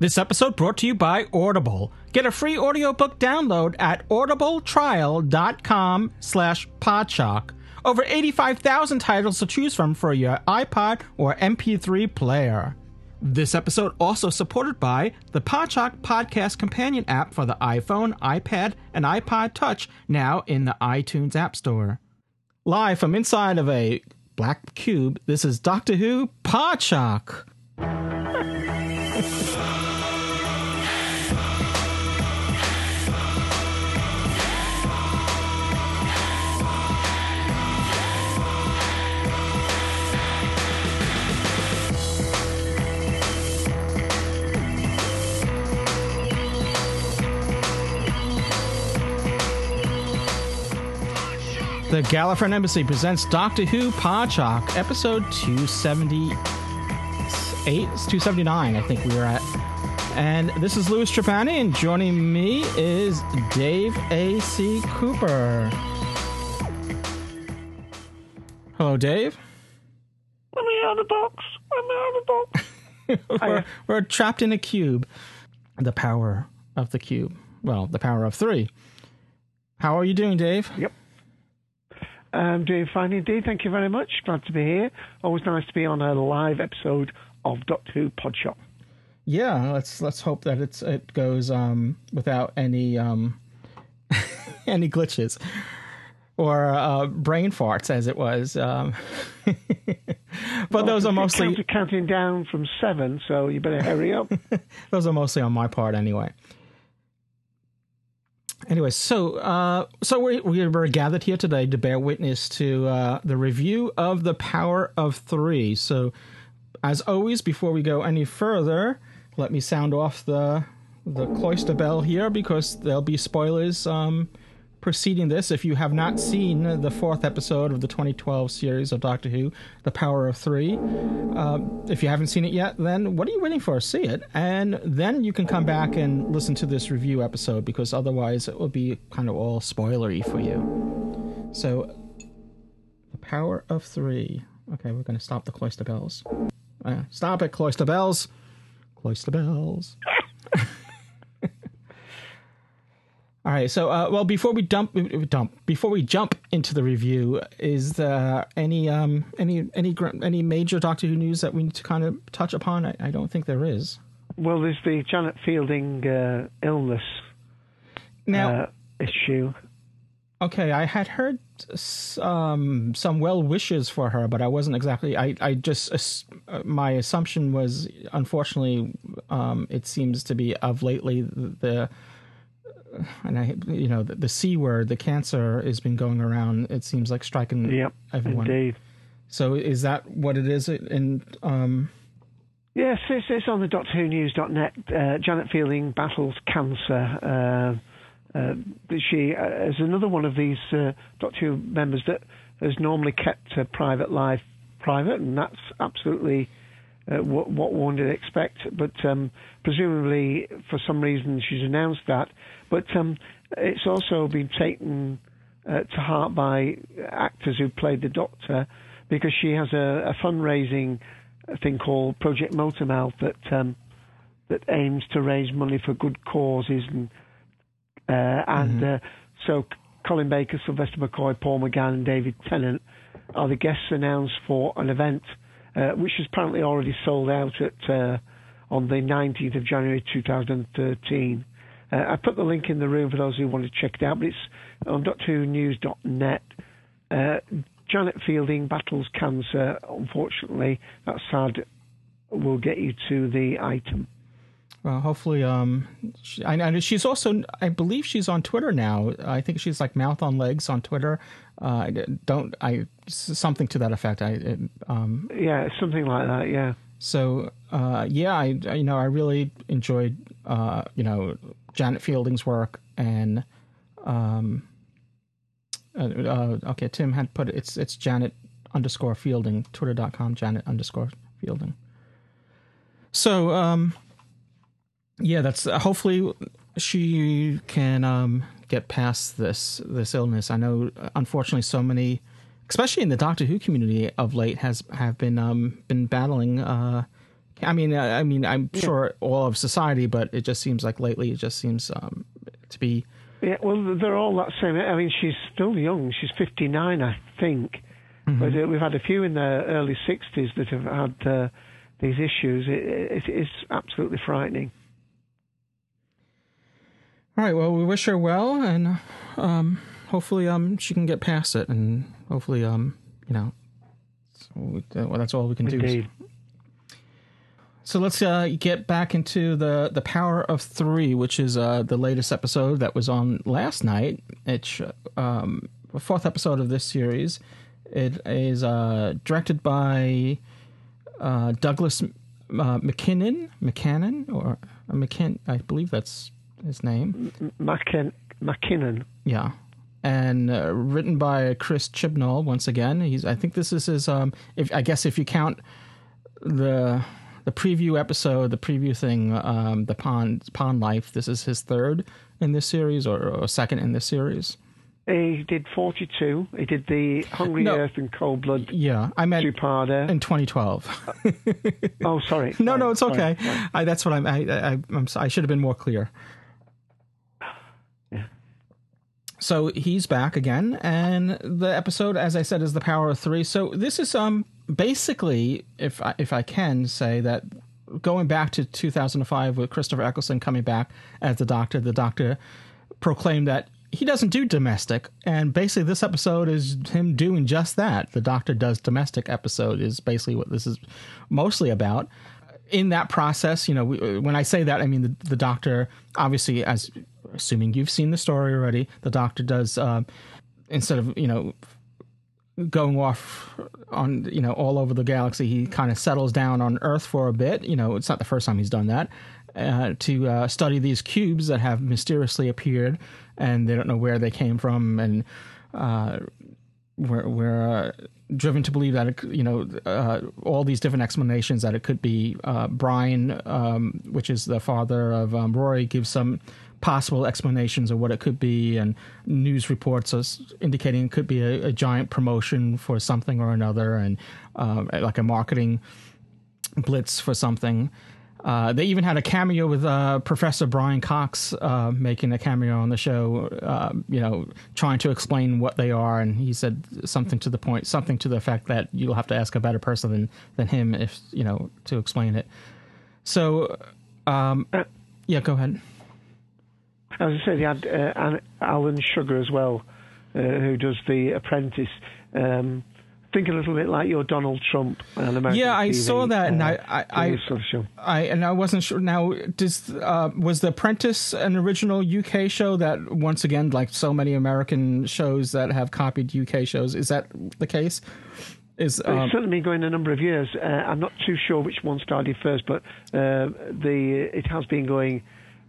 This episode brought to you by Audible. Get a free audiobook download at audibletrial.com slash podshock. Over 85,000 titles to choose from for your iPod or MP3 player. This episode also supported by the Podshock Podcast Companion app for the iPhone, iPad, and iPod Touch, now in the iTunes App Store. Live from inside of a black cube, this is Doctor Who Podshock. The Gallifreyan Embassy presents Doctor Who Podshock, episode 278, 279, I think we were at. And this is Louis Trapani, and joining me is Dave A.C. Cooper. Hello, Dave. Let me out of the box. Let me out of the box. we're, we're trapped in a cube. The power of the cube. Well, the power of three. How are you doing, Dave? Yep. I'm doing fine indeed. Thank you very much. Glad to be here. Always nice to be on a live episode of Doctor Who Podshock. Yeah, let's let's hope that it's it goes um, without any um, any glitches or uh, brain farts as it was. Um, but Well, those are mostly counting down from seven, so you better hurry up. those are mostly on my part anyway. Anyway, so uh, so we we were gathered here today to bear witness to uh, the review of the Power of Three. So, as always, before we go any further, let me sound off the the cloister bell here because there'll be spoilers um, preceding this. If you have not seen the fourth episode of the 2012 series of Doctor Who, The Power of Three, um, if you haven't seen it yet, then what are you waiting for? See it, and then you can come back and listen to this review episode because otherwise it will be kind of all spoilery for you. So, The Power of Three. Okay, we're going to stop the cloister bells. Uh, stop it, cloister bells. Cloister bells. All right. So, uh, well, before we dump, dump, before we jump into the review, is there any um any any any major Doctor Who news that we need to kind of touch upon? I, I don't think there is. well, there's the Janet Fielding uh, illness Now, uh, issue. okay, I had heard um some well wishes for her, but I wasn't exactly. I I just uh, my assumption was, unfortunately, um, it seems to be of lately the. And I, you know, the, the c word, the cancer, has been going around. It seems like striking Yep, everyone. indeed. So is that what it is? And um, Yes, it's, it's on the DoctorWhoNews.net. Uh, Janet Fielding battles cancer. Uh, uh, she uh, is another one of these uh, Doctor Who members that has normally kept her private life private, and that's absolutely uh, what, what one would expect. But um, presumably, for some reason, she's announced that. But um, it's also been taken uh, to heart by actors who played the Doctor because she has a, a fundraising thing called Project Motormouth that um, that aims to raise money for good causes and uh, and uh, so Colin Baker, Sylvester McCoy, Paul McGann, and David Tennant are the guests announced for an event uh, which is apparently already sold out at uh, on the 19th of January 2013. Uh, I put the link in the room for those who want to check it out, but it's on DoctorWhoNews.net. Uh, Janet Fielding battles cancer. Unfortunately, that's sad. We'll get you to the item. well, hopefully, um, she, I, I know she's also, I believe she's on Twitter now. I think she's like mouth on legs on Twitter. Uh, don't I something to that effect. I it, um, Yeah, something like that. Yeah. So uh, yeah, I I- you know I really enjoyed uh, you know Janet Fielding's work and um, Uh, uh, okay, Tim had put it, it's it's Janet underscore Fielding, twitter.com, Janet underscore Fielding. So, um, yeah, that's hopefully she can um, get past this this illness. I know, uh, unfortunately, so many, especially in the Doctor Who community of late, has have been um, been battling. Uh, I mean, I, I mean, I'm yeah. sure all of society, but it just seems like lately, it just seems um, to be. Yeah, well, they're all that same. I mean, she's still young. She's 59, I think. Mm-hmm. But uh, we've had a few in the early 60s that have had uh, these issues. It, it is absolutely frightening. All right. Well, we wish her well, and um, hopefully, um, she can get past it, and hopefully, um, you know, so we, well, that's all we can Indeed. do. So let's uh, get back into the the Power of Three, which is uh, the latest episode that was on last night. It's um, the fourth episode of this series. It is uh, directed by uh, Douglas uh, McKinnon, McCannon, or uh, McKin. I believe that's his name. McKin- McKinnon. Yeah, and uh, written by Chris Chibnall once again. He's. I think this is his. Um, if I guess if you count the the preview episode, the preview thing, um, the pond pond life. This is his third in this series, or, or second in this series. He did 42. He did the Hungry No. Earth and Cold Blood Yeah, I meant two-parter. in 2012. oh, sorry. no, Sorry, no, it's okay. sorry. I, that's what I'm. I, I, I'm. I should have been more clear. Yeah. So he's back again, and the episode, as I said, is the power of three. So this is um basically, if I, if I can say that, going back to 2005 with Christopher Eccleston coming back as the Doctor, the Doctor proclaimed that he doesn't do domestic, and basically this episode is him doing just that. The Doctor does domestic episode is basically what this is mostly about in that process, you know, when I say that, I mean the, the doctor, obviously, as assuming you've seen the story already, the doctor does uh, instead of you know going off on you know all over the galaxy, he kind of settles down on Earth for a bit. You know, it's not the first time he's done that. Uh, to uh, study these cubes that have mysteriously appeared, and they don't know where they came from, and uh, we're, we're uh, driven to believe that it, you know uh, all these different explanations that it could be uh, Brian, um, which is the father of um, Rory, gives some possible explanations of what it could be, and news reports indicating it could be a, a giant promotion for something or another, and um, like a marketing blitz for something. Uh, they even had a cameo with uh, Professor Brian Cox uh, making a cameo on the show, uh, you know, trying to explain what they are. And he said something to the point, something to the effect that you'll have to ask a better person than, than him if, you know, to explain it. So, um, Uh, yeah, go ahead. As I said, you had uh, Alan Sugar as well, uh, who does The Apprentice. Um, think a little bit like your Donald Trump on American Yeah, I TV, saw that, and uh, I- I- sort of show. I and I wasn't sure. Now, does uh, was The Apprentice an original UK show that once again, like so many American shows that have copied UK shows, is that the case? Is um, it's certainly been going a number of years. Uh, I'm not too sure which one started first, but uh, the it has been going,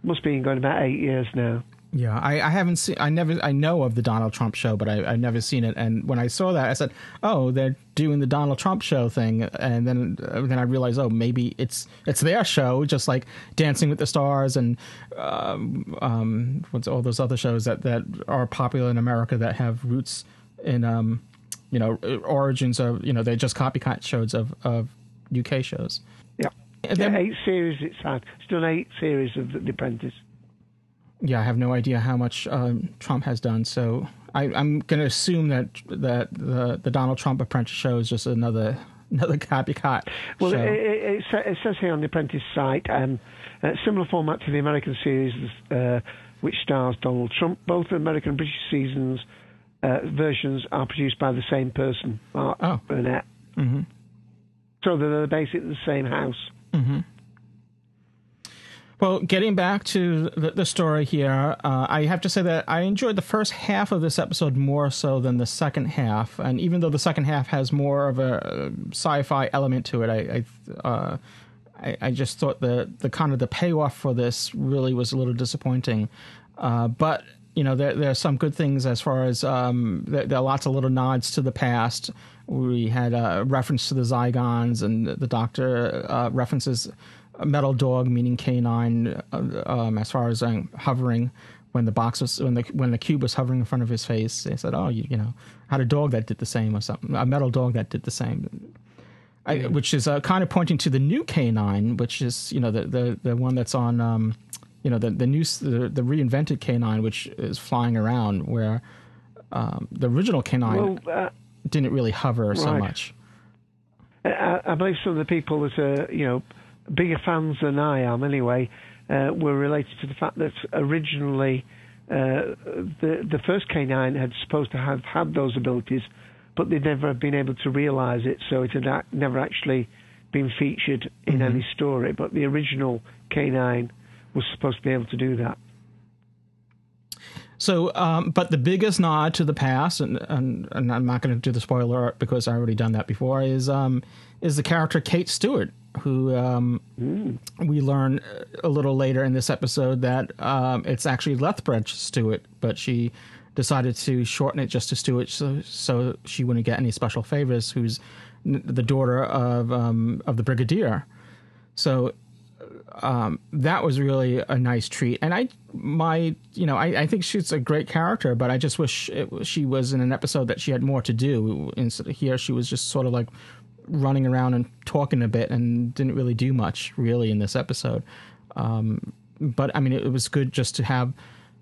must be going about eight years now. yeah, I, I haven't seen. I never. I know of the Donald Trump show, but I, I've never seen it. And when I saw that, I said, "Oh, they're doing the Donald Trump show thing." And then uh, then I realized, oh, maybe it's it's their show, just like Dancing with the Stars and um, um, what's all those other shows that that are popular in America that have roots in um, you know origins of you know they're just copycat shows of of UK shows. Yeah. And then- yeah, eight series it's had. It's done eight series of The Apprentice. yeah, I have no idea how much um, Trump has done. So I, I'm going to assume that that the the Donald Trump Apprentice show is just another another copycat Well, it, it, it, says here on the Apprentice site, um, uh, similar format to the American series, uh, which stars Donald Trump. Both the American and British seasons uh, versions are produced by the same person, Mark Oh. Burnett. hmm So they're basically the same house. Hmm Well, getting back to the, the story here, uh, I have to say that I enjoyed the first half of this episode more so than the second half. And even though the second half has more of a uh, sci-fi element to it, I I, uh, I, I just thought the the kind of the payoff for this really was a little disappointing. Uh, but You know, there there are some good things as far as um, there, there are lots of little nods to the past. We had a reference to the Zygons, and the Doctor uh, references a metal dog, meaning canine, uh, um, as far as um, hovering when the box was when the when the cube was hovering in front of his face. They said, "Oh, you, you know, had a dog that did the same or something, a metal dog that did the same." I, which is uh, kind of pointing to the new K9, which is you know the the, the one that's on um, you know the the new the, the reinvented K9, which is flying around, where um, the original K9 well, uh, didn't really hover right. so much. I, I, believe some of the people that are you know bigger fans than I am anyway uh, were related to the fact that originally uh, the the first K9 had supposed to have had those abilities but they'd never been able to realise it, so it had never actually been featured in mm-hmm. any story. But the original K9 was supposed to be able to do that. So, um, but the biggest nod to the past, and, and, and I'm not going to do the spoiler because I already done that before, is um, is the character Kate Stewart, who um, mm. we learn a little later in this episode that um, it's actually Lethbridge Stewart, but she decided to shorten it just to Stewart so, so she wouldn't get any special favors, who's the daughter of um, of the brigadier. So um, that was really a nice treat. And I, my, you know, I, I think she's a great character, but I just wish it, she was in an episode that she had more to do. Instead of here, she was just sort of like running around and talking a bit and didn't really do much really in this episode. Um, but I mean, it, it was good just to have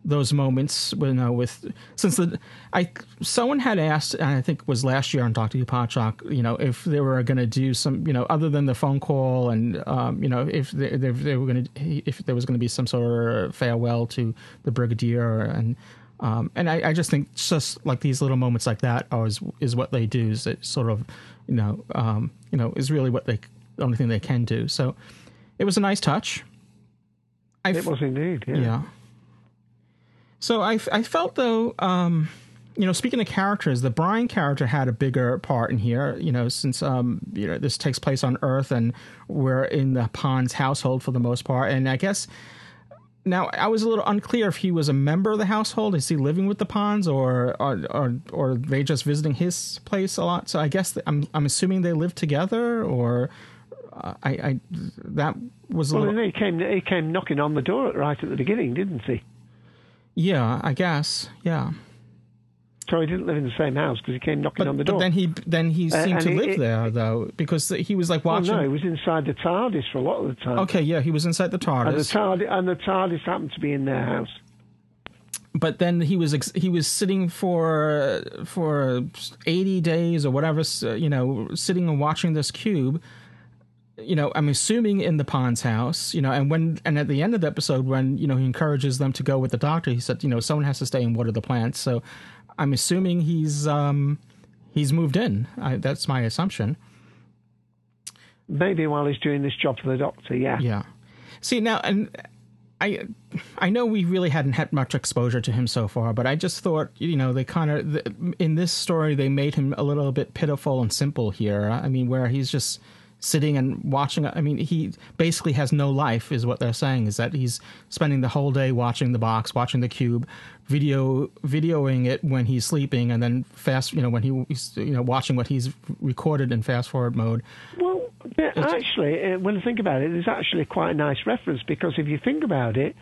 those moments you know with since the I someone had asked and I think it was last year on Doctor Who Podshock you know if they were going to do some you know other than the phone call and um, you know if they, they, they were going to if there was going to be some sort of farewell to the brigadier and um, and I, I, just think just like these little moments like that are is, is what they do is it sort of you know um, you know is really what they the only thing they can do so it was a nice touch. I it was indeed yeah. yeah. So I, I felt though, um, you know, speaking of characters, the Brian character had a bigger part in here. You know, since um, you know this takes place on Earth and we're in the Ponds household for the most part, and I guess now I was a little unclear if he was a member of the household. Is he living with the Ponds, or or or, or they just visiting his place a lot? So I guess I'm I'm assuming they live together, or uh, I, I that was a well, little. He came he came knocking on the door right at the beginning, didn't he? Yeah, I guess. Yeah. So he didn't live in the same house because he came knocking but, on the door. But then he then he seemed uh, to live it, there though because he was like watching. Well, no, he was inside the TARDIS for a lot of the time. Okay, yeah, he was inside the TARDIS. And the TARDIS, and the TARDIS happened to be in their house. But then he was he was sitting for for eighty days or whatever, you know, sitting and watching this cube you know, I'm assuming in the Pond's house, you know, and when and at the end of the episode, when you know he encourages them to go with the doctor, he said, you know, someone has to stay and water the plants. So I'm assuming he's um he's moved in. I, that's my assumption. Maybe while he's doing this job for the doctor, yeah. Yeah. See now, and I I know we really hadn't had much exposure to him so far, but I just thought you know they kind of in this story they made him a little bit pitiful and simple here. I mean, where he's just sitting and watching. I mean, he basically has no life, is what they're saying. Is that he's spending the whole day watching the box, watching the cube, video videoing it when he's sleeping, and then fast, you know, when he, he's you know watching what he's recorded in fast forward mode. Well, actually, uh, when I think about it, it's actually quite a nice reference because if you think about it.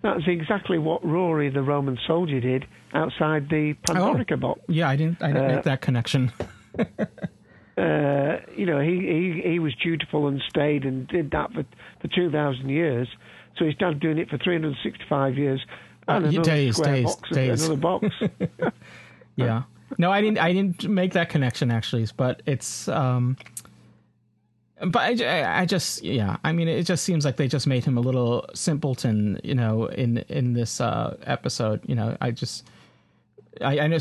That's exactly what Rory, the Roman soldier, did outside the Pandorica oh, box. Yeah, I didn't. I didn't uh, make that connection. uh, you know, he, he, he was dutiful and stayed and did that for, for 2,000 years. So he's done doing it for 365 years. And uh, another days, days, box days. Another box. yeah. No, I didn't. I didn't make that connection actually, but it's. Um, but I, I just, yeah. I mean, it just seems like they just made him a little simpleton, you know, in in this uh, episode. You know, I just, I, I know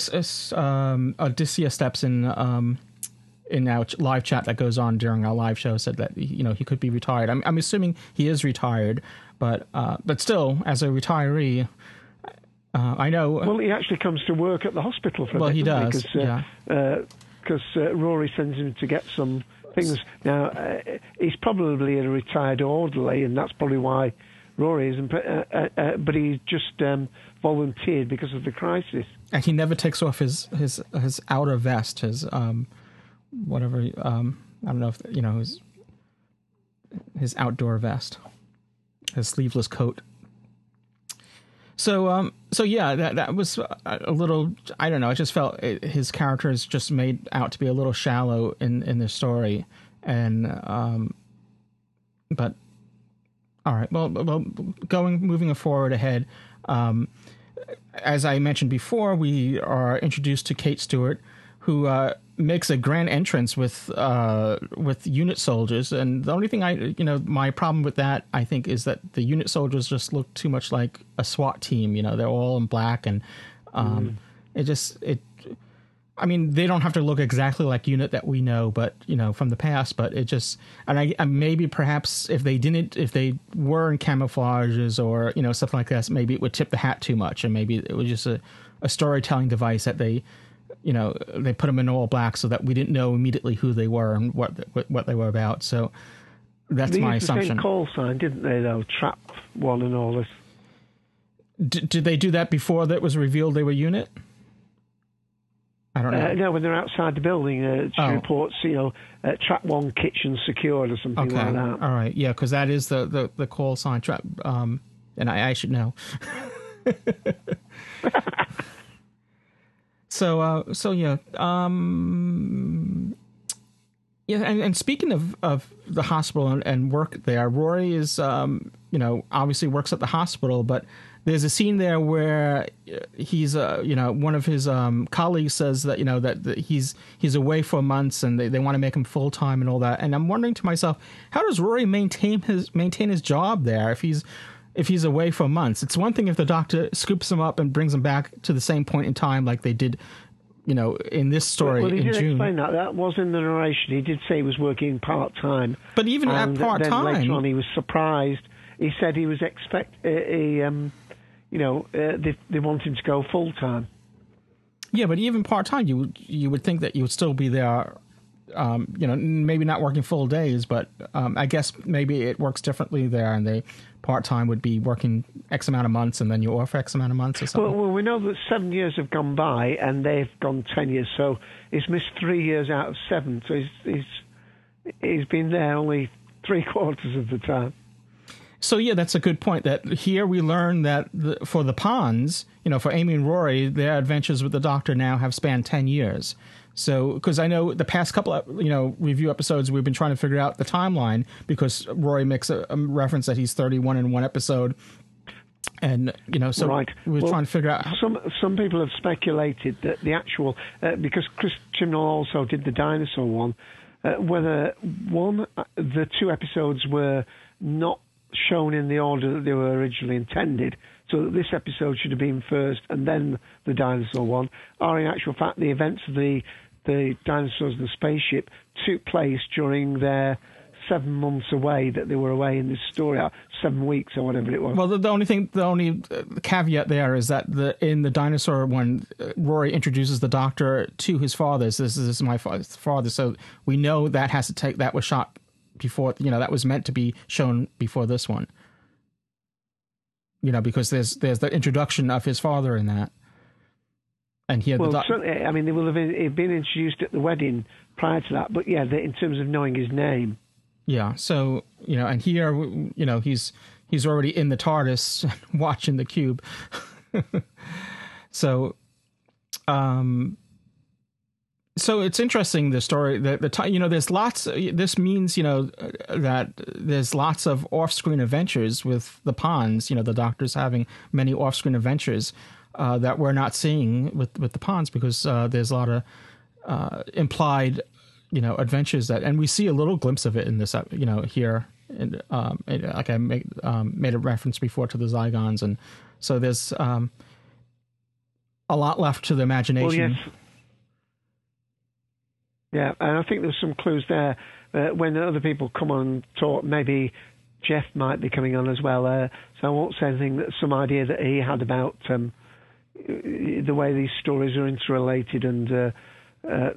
um, Odysseus steps in um, in our live chat that goes on during our live show said that you know he could be retired. I'm, I'm assuming he is retired, but uh, but still, as a retiree, uh, I know. Well, he actually comes to work at the hospital for. Well, bit, he does. Because uh, yeah. Because uh, uh, Rory sends him to get some things. Now uh, he's probably a retired orderly, and that's probably why Rory isn't, uh, uh, uh, but he just um, volunteered because of the crisis. And he never takes off his his his outer vest, his um, whatever. Um, I don't know if you know his his outdoor vest, his sleeveless coat. So um, so yeah, that that was a little. I don't know. I just felt it, his character is just made out to be a little shallow in in the story, and um, but all right. Well, well, going moving forward ahead. Um, as I mentioned before, we are introduced to Kate Stewart, who uh, makes a grand entrance with uh, with unit soldiers. And the only thing I, you know, my problem with that, I think, is that the unit soldiers just look too much like a SWAT team. You know, they're all in black, and um, mm. it just it I mean, they don't have to look exactly like unit that we know, but you know from the past. But it just and I, maybe perhaps if they didn't, if they were in camouflages or you know stuff like that, maybe it would tip the hat too much, and maybe it was just a, a storytelling device that they, you know, they put them in all black so that we didn't know immediately who they were and what what, what they were about. So that's they my used assumption. The same call sign, didn't they? Though trap one and all this. D- did they do that before that was revealed they were unit? I don't know. Uh, no, when they're outside the building, uh, oh. reports, you know, uh, trap one kitchen secured or something okay. like that. All right, yeah, because that is the, the, the call sign trap, um, and I, I should know. so, uh, so yeah, um, yeah, and, and speaking of, of the hospital and, and work there, Rory is, um, you know, obviously works at the hospital, but there's a scene there where he's uh, you know one of his um, colleagues says that you know that, that he's he's away for months and they, they want to make him full time and all that. And I'm wondering to myself how does Rory maintain his maintain his job there if he's if he's away for months. It's one thing if the doctor scoops him up and brings him back to the same point in time like they did you know in this story well, he in did June. explain that. That was in the narration. He did say he was working part time but even at part time later on he was surprised. He said he was expect uh, he um you know, uh, they they want him to go full time. Yeah, but even part time, you you would think that you would still be there. Um, you know, maybe not working full days, but um, I guess maybe it works differently there, and they part time would be working X amount of months, and then you're off X amount of months or something. Well, well, we know that seven years have gone by, and they've gone ten years, so he's missed three years out of seven. So he's he's he's been there only three quarters of the time. So yeah, that's a good point. That here we learn that the, for the Ponds, you know, for Amy and Rory, their adventures with the Doctor now have spanned ten years. So, because I know the past couple of you know review episodes, we've been trying to figure out the timeline because Rory makes a, a reference that he's thirty-one in one episode, and you know, so right. we're well, trying to figure out. Some some people have speculated that the actual uh, because Chris Chibnall also did the dinosaur one, uh, whether one uh, the two episodes were not shown in the order that they were originally intended. So that this episode should have been first and then the dinosaur one. Or in actual fact, the events of the the dinosaurs and the spaceship took place during their seven months away that they were away in this story, uh, seven weeks or whatever it was. Well, the, the only thing, the only uh, caveat there is that the in the dinosaur one, uh, Rory introduces the Doctor to his father. This, this is my father, so we know that has to take that was shot before you know that was meant to be shown before this one you know because there's there's the introduction of his father in that and here well the doc- i mean they will have been introduced at the wedding prior to that but yeah in terms of knowing his name. Yeah so you know and here you know he's he's already in the tardis watching the cube. So um so it's interesting the story that the time you know there's lots this means you know that there's lots of off-screen adventures with the ponds you know the doctors having many off-screen adventures uh, that we're not seeing with with the ponds because uh, there's a lot of uh, implied you know adventures that and we see a little glimpse of it in this you know here and um, like I made um, made a reference before to the Zygons and so there's um, a lot left to the imagination. Well, yes yeah, and I think there's some clues there. Uh, when other people come on and talk, maybe Jeff might be coming on as well. Uh, so I won't say anything. That some idea that he had about um, the way these stories are interrelated and uh, uh,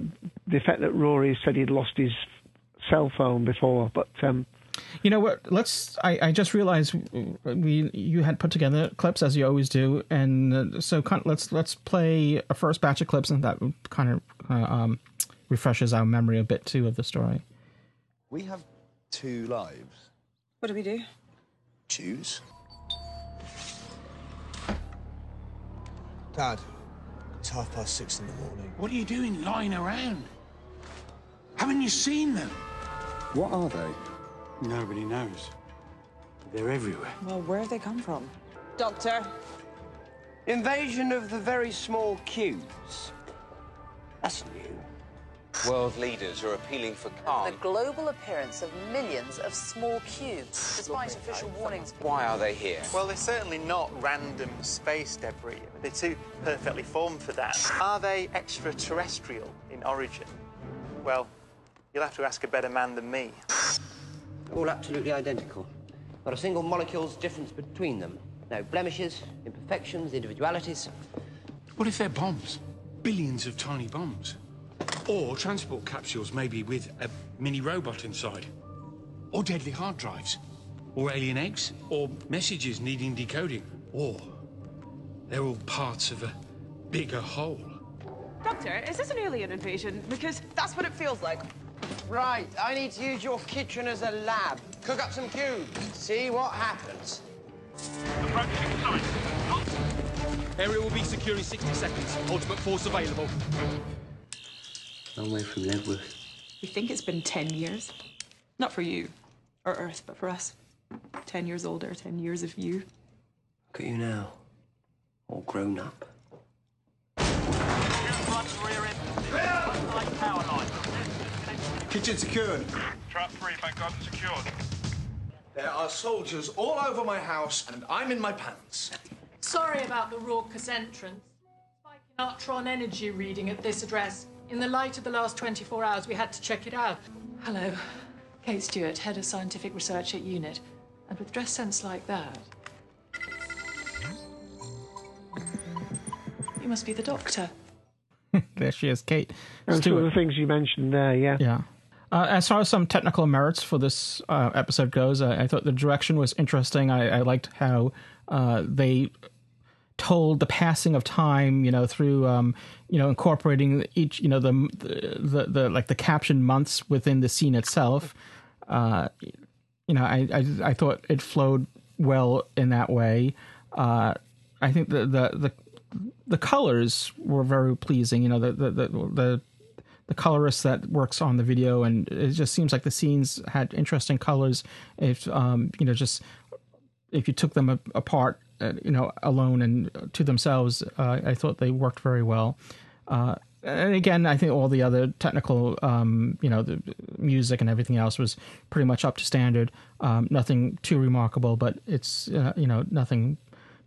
the fact that Rory said he'd lost his cell phone before, but. Um, You know what? Let's. I, I just realized we you had put together clips as you always do, and uh, so kind of, let's let's play a first batch of clips, and that kind of uh, um, refreshes our memory a bit too of the story. We have two lives. What do we do? Choose. Dad, it's half past six in the morning. What are you doing lying around? Haven't you seen them? What are they? Nobody knows. They're everywhere. Well, where have they come from? Doctor, invasion of the very small cubes. That's new. World leaders are appealing for calm. The global appearance of millions of small cubes, despite official warnings. Why are they here? Well, they're certainly not random space debris. They're too perfectly formed for that. Are they extraterrestrial in origin? Well, you'll have to ask a better man than me. All absolutely identical. Not a single molecule's difference between them. No blemishes, imperfections, individualities. What if they're bombs? Billions of tiny bombs. Or transport capsules, maybe with a mini robot inside. Or deadly hard drives. Or alien eggs. Or messages needing decoding. Or they're all parts of a bigger whole. Doctor, is this an alien invasion? Because that's what it feels like. Right, I need to use your kitchen as a lab. Cook up some cubes. See what happens. Area will be secure in 60 seconds. Ultimate force available. Long way from Leadworth. We think it's been 10 years. Not for you or Earth, but for us. 10 years older, 10 years of you. Look at you now. All grown up. Kitchen secured. Trap three, thank God, secured. There are soldiers all over my house, and I'm in my pants. Sorry about the raucous entrance. Spike in Artron energy reading at this address. In the light of the last 24 hours, we had to check it out. Hello. Kate Stewart, Head of Scientific Research at UNIT. And with dress sense like that... You must be the doctor. there she is, Kate. And some Stewart. of the things you mentioned there, yeah. Yeah. Uh, as far as some technical merits for this uh, episode goes, I, I thought the direction was interesting. I, I liked how uh, they told the passing of time, you know, through um, you know incorporating each, you know, the the, the, like the captioned months within the scene itself. Uh, you know, I, I I thought it flowed well in that way. Uh, I think the the the the colors were very pleasing. You know, the the the, the the colorist that works on the video, and it just seems like the scenes had interesting colors. If um, you know, just if you took them apart, you know, alone and to themselves, uh, I thought they worked very well. Uh, and again, I think all the other technical, um, you know, the music and everything else was pretty much up to standard. Um, nothing too remarkable, but it's uh, you know nothing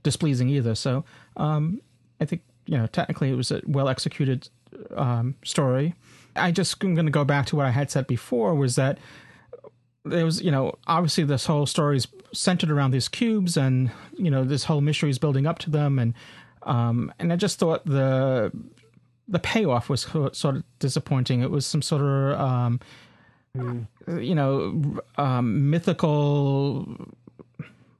displeasing either. So um, I think you know technically it was a well executed um, story. I just am going to go back to what I had said before was that there was you know obviously this whole story is centered around these cubes and you know this whole mystery is building up to them. And um, and I just thought the the payoff was sort of disappointing. It was some sort of um, you know um, mythical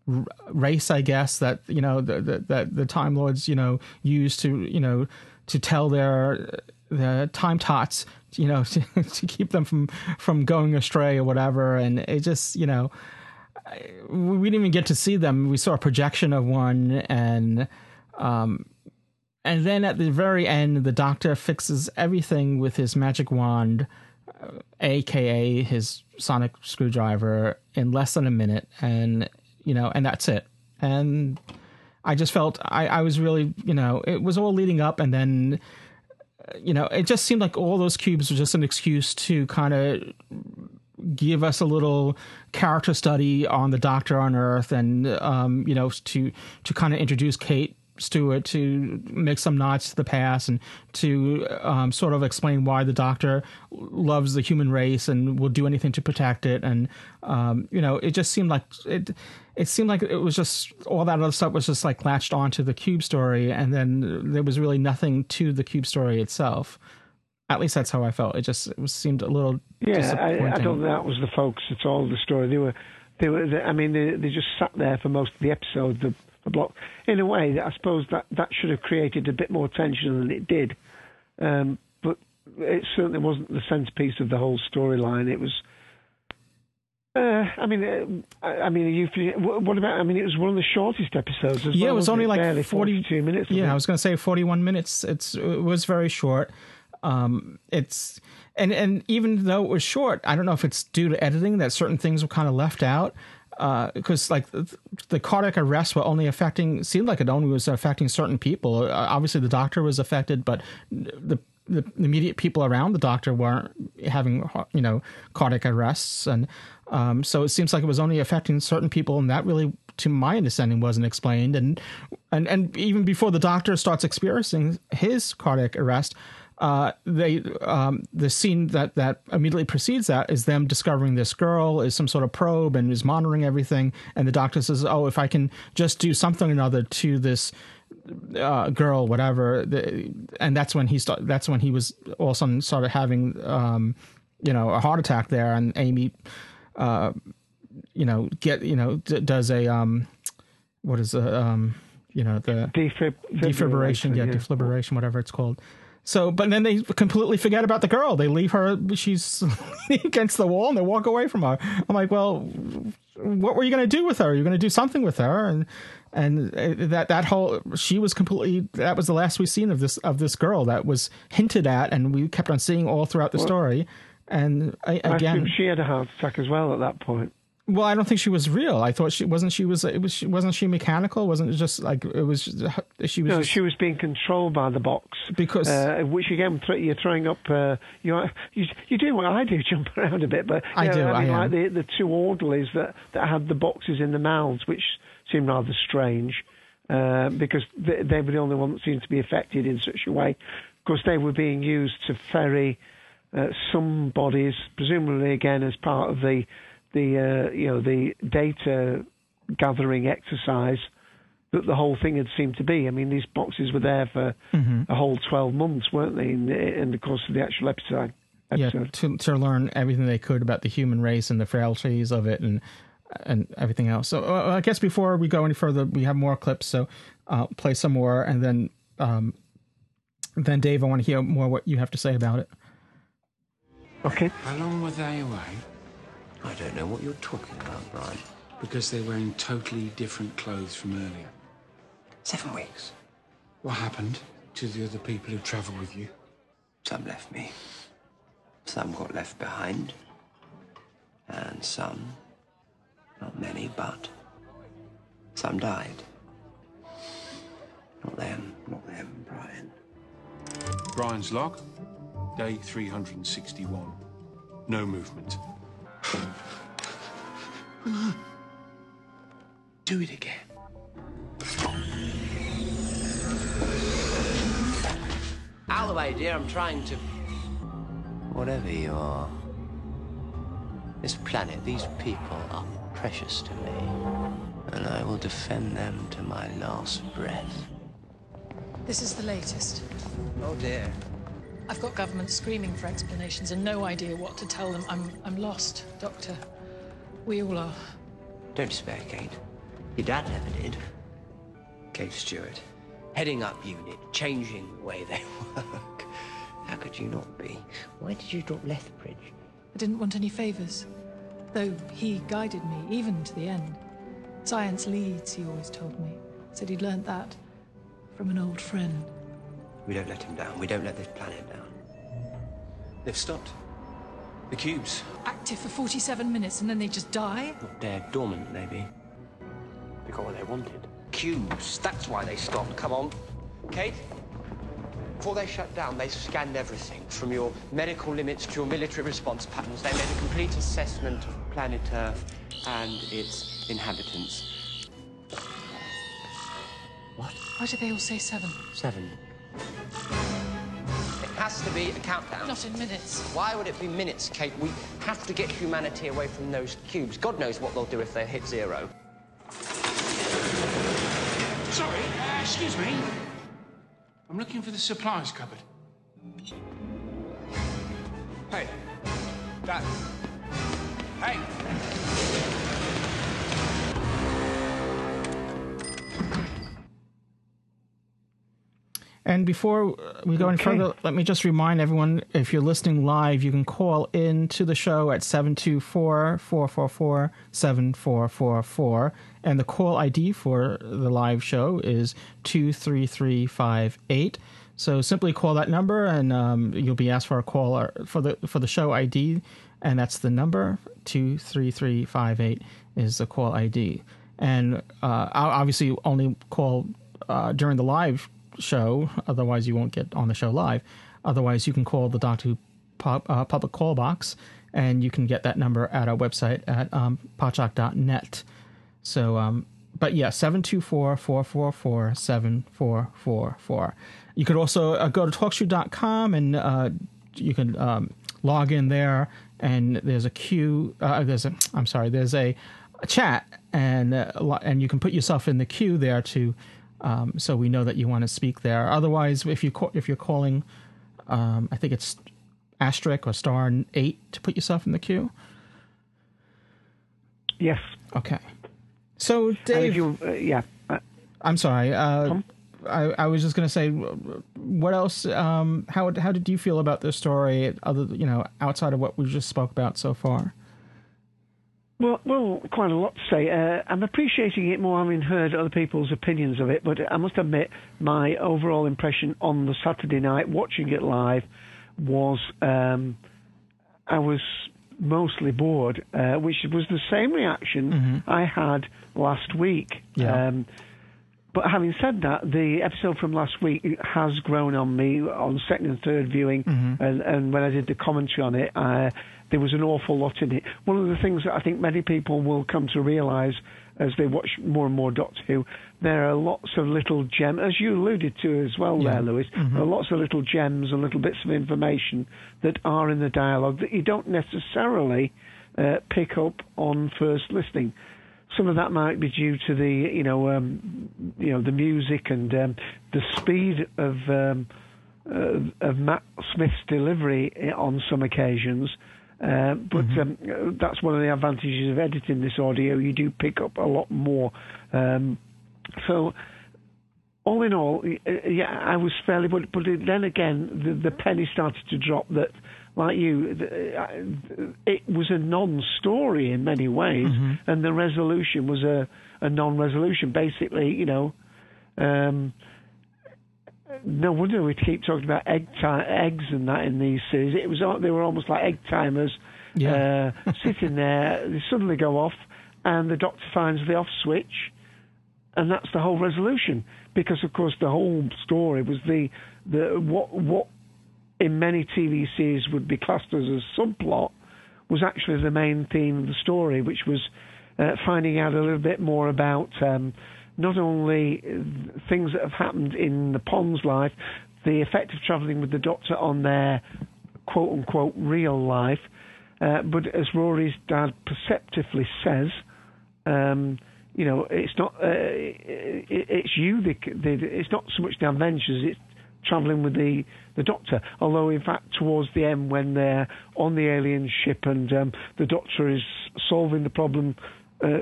race, I guess that you know the, the, that the Time Lords you know use to you know to tell their the time tots you know to, to keep them from from going astray or whatever, and it just you know we didn't even get to see them. We saw a projection of one, and um, and then at the very end, the Doctor fixes everything with his magic wand, uh, aka his sonic screwdriver, in less than a minute, and you know, and that's it. And I just felt I, I was really, you know, it was all leading up, and then, uh, you know, it just seemed like all those cubes were just an excuse to kind of give us a little character study on the Doctor on Earth, and um, you know, to to kind of introduce Kate Stewart to make some nods to the past and to um, sort of explain why the Doctor loves the human race and will do anything to protect it, and um, you know, it just seemed like it. It seemed like it was just all that other stuff was just like latched onto the Cube story, and then there was really nothing to the Cube story itself. At least that's how I felt. It just it was, seemed a little Yeah, disappointing. I, I don't think that was the focus at all the story. They were, they were. They, I mean, they, they just sat there for most of the episode. The, the block, in a way, I suppose that that should have created a bit more tension than it did. Um, but it certainly wasn't the centerpiece of the whole storyline. It was. Uh, I mean, uh, I mean, you. What about? I mean, it was one of the shortest episodes. As yeah, well, it was only like Barely 42 minutes. Yeah. I was going to say 41 minutes. It's it was very short. Um, it's and and even though it was short, I don't know if it's due to editing that certain things were kind of left out. Because like the, the cardiac arrests were only affecting seemed like it only was affecting certain people. Uh, obviously, the doctor was affected, but the the immediate people around the doctor weren't having you know cardiac arrests and um, so it seems like it was only affecting certain people and that really to my understanding wasn't explained and and and even before the doctor starts experiencing his cardiac arrest uh, they um, the scene that that immediately precedes that is them discovering this girl is some sort of probe and is monitoring everything and the doctor says oh if i can just do something or another to this uh, girl, whatever, the, and that's when he. That's when he was all of a sudden started having, um, you know, a heart attack there, and Amy, uh, you know, get you know d- does a um, what is a um, you know the Defib- defibrillation, yeah, yeah. defibrillation, whatever it's called. So, but then they completely forget about the girl. They leave her; she's against the wall, and they walk away from her. I'm like, well, what were you going to do with her? You're going to do something with her, and and uh, that that whole she was completely that was the last we've seen of this of this girl that was hinted at, and we kept on seeing all throughout the Well, story. And I, I again, assume she had a heart attack as well at that point. Well, I don't think she was real. I thought she wasn't. She was. It was. She, wasn't she mechanical? Wasn't it just like it was? She was. No, just- she was being controlled by the box because uh, which again you're throwing up. Uh, you're you you do what I do, jump around a bit, but I know, do, I mean, I like the the two orderlies that that had the boxes in the mouths, which seemed rather strange uh, because they, they were the only one that seemed to be affected in such a way. Of course, they were being used to ferry uh, some bodies, presumably again as part of the the uh, you know the data gathering exercise that the whole thing had seemed to be. I mean, these boxes were there for Mhm. a whole 12 months, weren't they, in, in the course of the actual episode? yeah, to to learn everything they could about the human race and the frailties of it and and everything else. So uh, I guess before we go any further, we have more clips. So uh, play some more, and then um, then Dave, I want to hear more what you have to say about it. Okay. How long were they away? I don't know what you're talking about, Brian. Because they're wearing totally different clothes from earlier. Seven weeks. What happened to the other people who travelled with you? Some left me. Some got left behind. And some, not many, but some died. Not them, not them, Brian. Brian's log, day 361. No movement. Do it again. Out of the way, dear. I'm trying to. Whatever you are. This planet, these people are precious to me. And I will defend them to my last breath. This is the latest. Oh dear. I've got government screaming for explanations and no idea what to tell them. I'm, I'm lost, Doctor. We all are. Don't despair, Kate. Your dad never did. Kate Stewart. Heading up unit, changing the way they work. How could you not be? Why did you drop Lethbridge? I didn't want any favors. Though he guided me, even to the end. Science leads, he always told me. Said he'd learnt that from an old friend. We don't let him down. We don't let this planet down. They've stopped. The cubes. Active for 47 minutes and then they just die? Not dead, dormant, maybe. They got what they wanted. Cubes. That's why they stopped. Come on. Kate? Before they shut down, they scanned everything from your medical limits to your military response patterns. They made a complete assessment of planet Earth and its inhabitants. What? Why did they all say seven? Seven. It has to be a countdown. Not in minutes. Why would it be minutes, Kate? We have to get humanity away from those cubes. God knows what they'll do if they hit zero. Sorry, uh, excuse me. I'm looking for the supplies cupboard. Hey, Dad. Hey! And before we go any Okay. further, let me just remind everyone if you're listening live, you can call in to the show at 724 444 7444. And the call ID for the live show is 23358. So simply call that number and um, you'll be asked for a call or- for the, for the show ID. And that's the number 23358 is the call ID. And uh, I'll obviously only call uh, during the live show. Otherwise, you won't get on the show live. Otherwise, you can call the Doctor Who uh, public call box, and you can get that number at our website at um. So, um, but yeah, 724 444 7444. You could also uh, go to talkshoe.com and uh, you can um, log in there, and there's a queue. Uh, there's a, I'm sorry, there's a, a chat, and uh, and you can put yourself in the queue there to, um, so we know that you want to speak there. Otherwise, if you call, if you're calling, um, I think it's asterisk or star eight to put yourself in the queue. Yes. Okay. So, if Dave, you, uh, yeah. Uh, I'm sorry. Uh, I, I was just going to say, what else? Um, how how did you feel about this story? Other, you know, outside of what we just spoke about so far. Well, well, quite a lot to say. Uh, I'm appreciating it more having heard other people's opinions of it, but I must admit my overall impression on the Saturday night watching it live was um, I was mostly bored, uh, which was the same reaction I had last week. Yeah. Um, but having said that, the episode from last week has grown on me on second and third viewing, and, and when I did the commentary on it, uh, there was an awful lot in it. One of the things that I think many people will come to realise as they watch more and more Doctor Who, there are lots of little gems, as you alluded to as well Yeah. there, Louis, Mhm. there are lots of little gems and little bits of information that are in the dialogue that you don't necessarily uh, pick up on first listening some of that might be due to the you know um, you know the music and um, the speed of um, uh, of Matt Smith's delivery on some occasions. Uh, but um, uh, that's one of the advantages of editing this audio. You do pick up a lot more. Um, so all in all, uh, yeah, I was fairly. But, but then again, the, the penny started to drop. That, like you, uh, it was a non-story in many ways, and the resolution was a, a non-resolution. Basically, you know, um, no wonder we keep talking about egg ti- eggs and that in these series. It was they were almost like egg timers, Yeah. uh, sitting there. They suddenly go off, and the doctor finds the off switch and that's the whole resolution. Because of course the whole story was the the what what in many TV series would be classed as a subplot was actually the main theme of the story, which was uh, finding out a little bit more about um, not only uh, things that have happened in the Pond's life, the effect of travelling with the Doctor on their quote unquote real life, uh, but as Rory's dad perceptively says, um, you know, it's not uh, it, it's you. The, the, it's not so much the adventures. It's travelling with the the Doctor. Although, in fact, towards the end, when they're on the alien ship and um, the Doctor is solving the problem uh,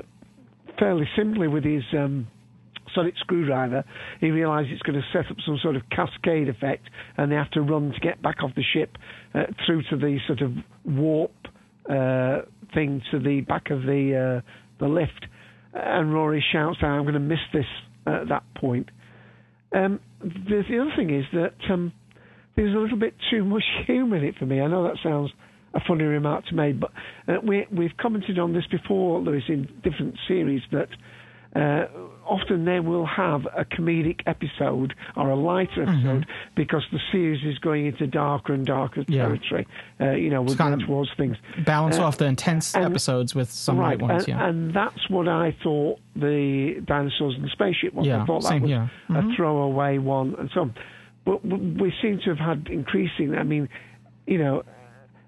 fairly simply with his. Um, sonic screwdriver, he realises it's going to set up some sort of cascade effect, and they have to run to get back off the ship uh, through to the sort of warp uh, thing to the back of the uh, the lift. And Rory shouts out, "I'm going to miss this at that point." Um, the, the other thing is that um, there's a little bit too much humour in it for me. I know that sounds a funny remark to make, but uh, we, we've commented on this before, Louis, in different series, that uh, often they will have a comedic episode or a lighter episode because the series is going into darker and darker Yeah. territory. Uh, you know, we're going towards things. Balance Uh, off the intense and- episodes with some right, light ones. and, yeah. and that's what I thought the dinosaurs and the spaceship was. Yeah, I thought that same was here. Mhm. a throwaway one and so on. But we seem to have had increasing. I mean, you know,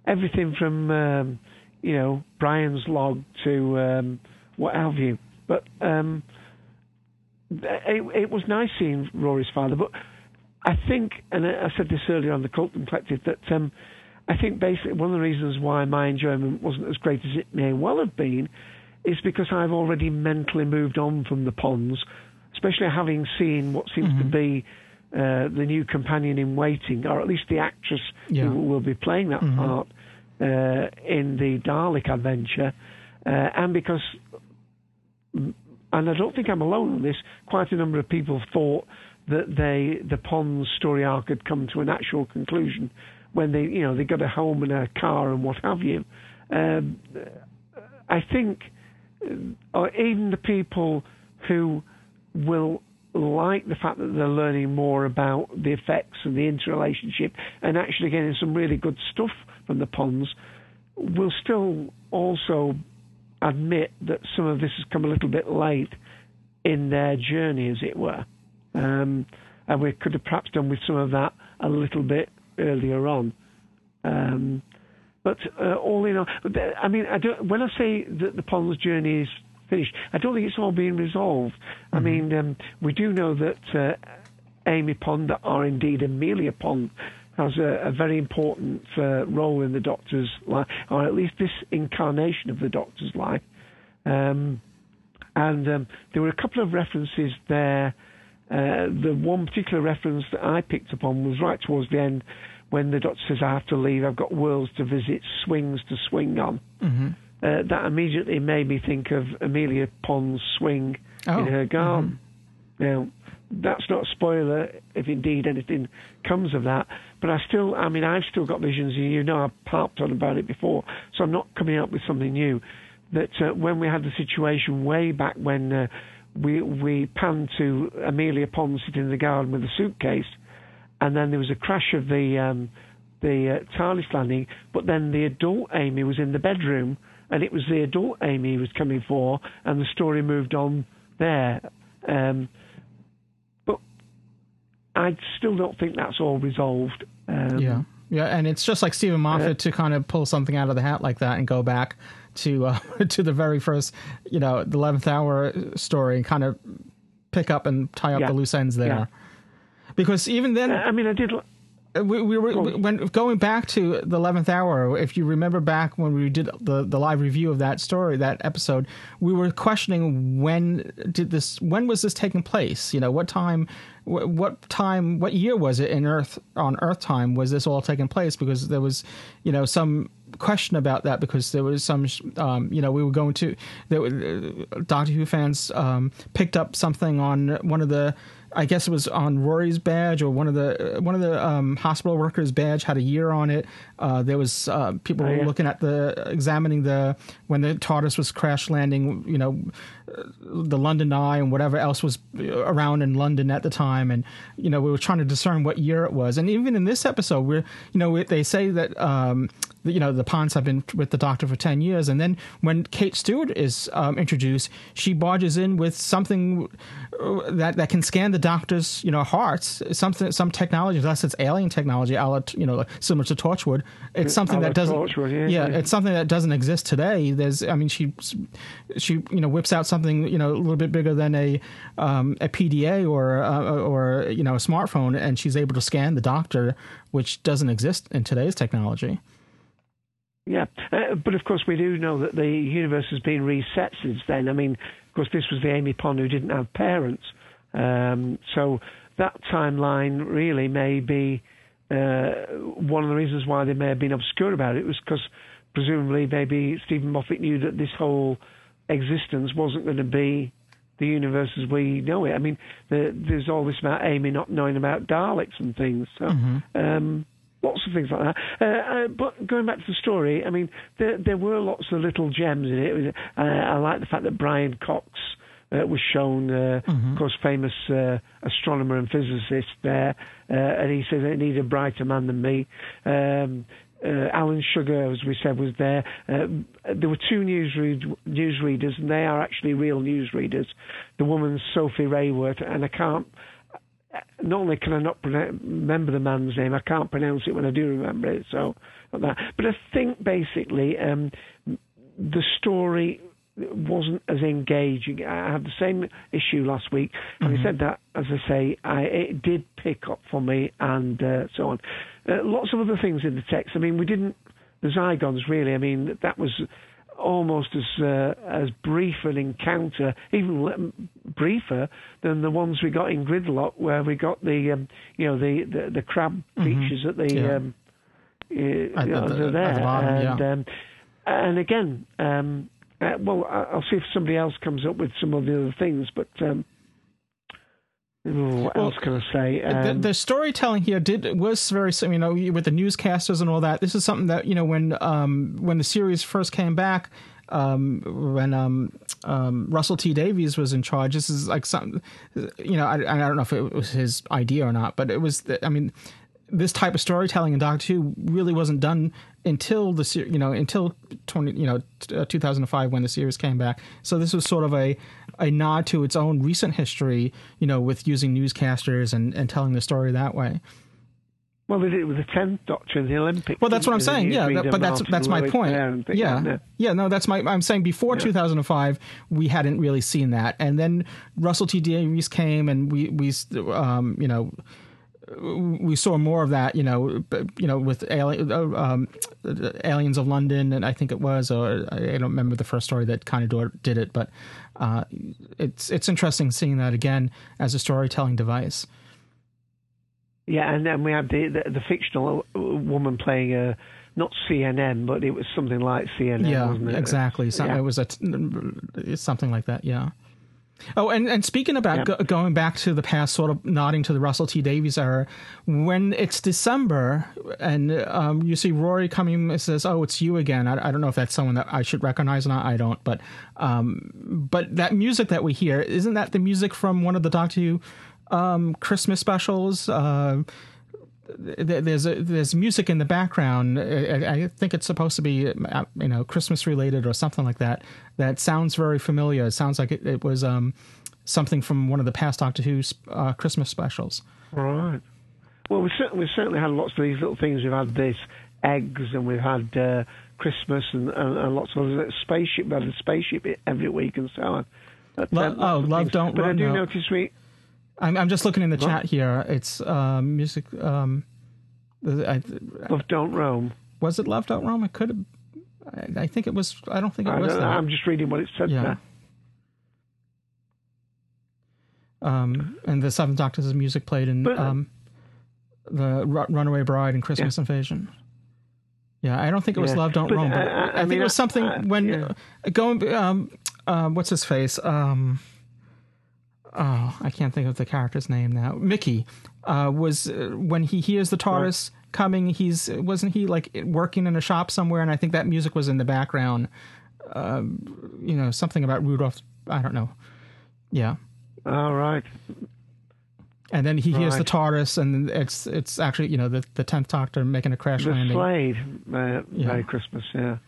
everything from um, you know Brian's log to um, what have you. But um, it, it was nice seeing Rory's father. But I think, and I said this earlier on the Colton Collective, that um, I think basically one of the reasons why my enjoyment wasn't as great as it may well have been is because I've already mentally moved on from the Ponds, especially having seen what seems Mm-hmm. to be uh, the new companion in waiting, or at least the actress Yeah. who will be playing that Mhm. part uh, in the Dalek adventure, uh, and because, and I don't think I'm alone on this, quite a number of people thought that they the Ponds story arc had come to an actual conclusion when they, you know, they got a home and a car and what have you. Um, I think, uh, or even the people who will like the fact that they're learning more about the effects and the interrelationship and actually getting some really good stuff from the ponds will still also admit that some of this has come a little bit late in their journey, as it were. Um, and we could have perhaps done with some of that a little bit earlier on. Um, but uh, all in all, I mean, I don't, when I say that the Ponds journey is finished, I don't think it's all being resolved. I mean, um, we do know that uh, Amy Pond, or indeed Amelia Pond, has a, a very important uh, role in the Doctor's life, or at least this incarnation of the Doctor's life. Um, and um, there were a couple of references there. Uh, the one particular reference that I picked up on was right towards the end when the doctor says, I have to leave, I've got worlds to visit, swings to swing on. Mm-hmm. Uh, that immediately made me think of Amelia Pond's swing Oh, in her garden. Now, that's not a spoiler if indeed anything comes of that, but I still, I mean, I've still got visions, and you know I've harped on about it before, so I'm not coming up with something new. That uh, when we had the situation way back when uh, we we panned to Amelia Pond sitting in the garden with a suitcase, and then there was a crash of the um, the uh, TARDIS landing, but then the adult Amy was in the bedroom, and it was the adult Amy he was coming for, and the story moved on there. Um, I still don't think that's all resolved. Um, yeah, yeah, and it's just like Steven Moffat to kind of pull something out of the hat like that and go back to uh, to the very first, you know, the eleventh hour story and kind of pick up and tie up Yeah. the loose ends there. Yeah. Because even then, I mean, I did. We, we were when going back to the eleventh hour. If you remember back when we did the the live review of that story, that episode, we were questioning when did this, when was this taking place? You know, what time, wh- what time, what year was it in Earth on Earth time was this all taking place? Because there was, you know, some question about that because there was some, um, you know, we were going to, there, uh, Doctor Who fans um, picked up something on one of the. I guess it was on Rory's badge or one of the one of the um, hospital workers' badge had a year on it. Uh, there was uh, people Oh, were looking at the examining the when the TARDIS was crash landing. You know, the London Eye and whatever else was around in London at the time, and you know we were trying to discern what year it was. And even in this episode, we're you know they say that. Um, you know the Ponds have been with the Doctor for ten years, and then when Kate Stewart is um, introduced, she barges in with something uh, that that can scan the Doctor's you know hearts, something some technology, unless it's alien technology, a la, you know similar to Torchwood. It's something that doesn't. Torchwood, yeah, yeah. it's something that doesn't exist today. There's, I mean, she she you know whips out something you know a little bit bigger than a um, a PDA or uh, or you know a smartphone, and she's able to scan the Doctor, which doesn't exist in today's technology. Yeah, uh, but of course we do know that the universe has been reset since then. I mean, of course this was the Amy Pond who didn't have parents, um, so that timeline really may be uh, one of the reasons why they may have been obscure about it was because presumably maybe Steven Moffat knew that this whole existence wasn't going to be the universe as we know it. I mean, the, there's all this about Amy not knowing about Daleks and things. So, um, lots of things like that. Uh, uh, but going back to the story, I mean, there, there were lots of little gems in it. Uh, I like the fact that Brian Cox uh, was shown, uh, of course, famous uh, astronomer and physicist there, uh, and he says I need a brighter man than me. Um, Alan Sugar, as we said, was there. Uh, there were two newsread, newsreaders, and they are actually real newsreaders. The woman's Sophie Raworth, and I can't. Not only can I not remember the man's name, I can't pronounce it when I do remember it. So, that. But I think basically um, the story wasn't as engaging. I had the same issue last week. Having Mm-hmm. said that, as I say, I, it did pick up for me and uh, so on. Uh, lots of other things in the text. I mean, we didn't the Zygons really. I mean, that was almost as uh, as brief an encounter, even l- briefer than the ones we got in Gridlock, where we got the um, you know the, the the crab Mhm. features at the Yeah. um, uh, At the- under at there, the bottom, and yeah. um, and again, um, uh, well, I'll see if somebody else comes up with some of the other things, but. Um, what Well, else can I say? the, Um, the storytelling here did was very you know with the newscasters and all that. This is something that you know when um, when the series first came back. Um, when um, um, Russell T Davies was in charge, this is like something, you know, I, I don't know if it was his idea or not, but it was. I mean, this type of storytelling in Doctor Who really wasn't done until the you know until twenty you know two thousand and five when the series came back. So this was sort of a a nod to its own recent history, you know, with using newscasters and and telling the story that way. Well, they did it with the tenth Doctor in the Olympics. Well, that's what I'm saying. Yeah, that, but that's Martin that's my Lloyd point. there and things, wasn't Yeah, yeah. No, that's my. I'm saying before 2005, we hadn't really seen that, and then Russell T Davies came, and we we um you know we saw more of that, you know, you know, with alien, uh, um, aliens of London, and I think it was, or I don't remember the first story that kind of did it, but uh, it's it's interesting seeing that again as a storytelling device. Yeah, and then we had the the, the fictional uh, woman playing a not CNN, but it was something like CNN, yeah, wasn't it? exactly. So Yeah. It was a t- something like that. Yeah. Oh, and, and speaking about go, going back to the past, sort of nodding to the Russell T Davies era, when it's December and um, you see Rory coming and says, "Oh, it's you again." I, I don't know if that's someone that I should recognize or not. I don't, but um, but that music that we hear isn't that the music from one of the Doctor Who um, Christmas specials? Uh, there's a, there's music in the background. I, I think it's supposed to be uh, you know Christmas related or something like that. That sounds very familiar. It sounds like it, it was um, something from one of the past Doctor Who uh, Christmas specials. Right. Well, we certainly, we've certainly had lots of these little things. We've had this eggs, and we've had uh, Christmas, and, and, and lots of other spaceship. We had a spaceship every week, and so on. But, Lo- um, oh, love things. don't But I do no. notice we. I'm, I'm just looking in the What? chat here. It's uh, music. Um, I, Love don't roam. Was it Love Don't Roam? It could have. I, I think it was. I don't think it I was that. I'm just reading what it said Yeah. there. um, and the Seventh Doctor's music played in But- um, the Ru- Runaway Bride and Christmas Invasion. Yeah, I don't think it was Yeah. Love Don't But, Roam, but uh, I I, think mean, it was something uh, when yeah. uh, going. Um, uh, what's his face? Um, oh, I can't think of the character's name now. Mickey uh, was uh, when he hears the TARDIS coming. He's wasn't he like working in a shop somewhere? And I think that music was in the background. Um, you know, something about Rudolph. I don't know. Yeah. All right. And then he hears the Right. TARDIS, and it's it's actually you know the the tenth Doctor making a crash The landing. Slade, uh, Yeah. Merry Christmas, yeah.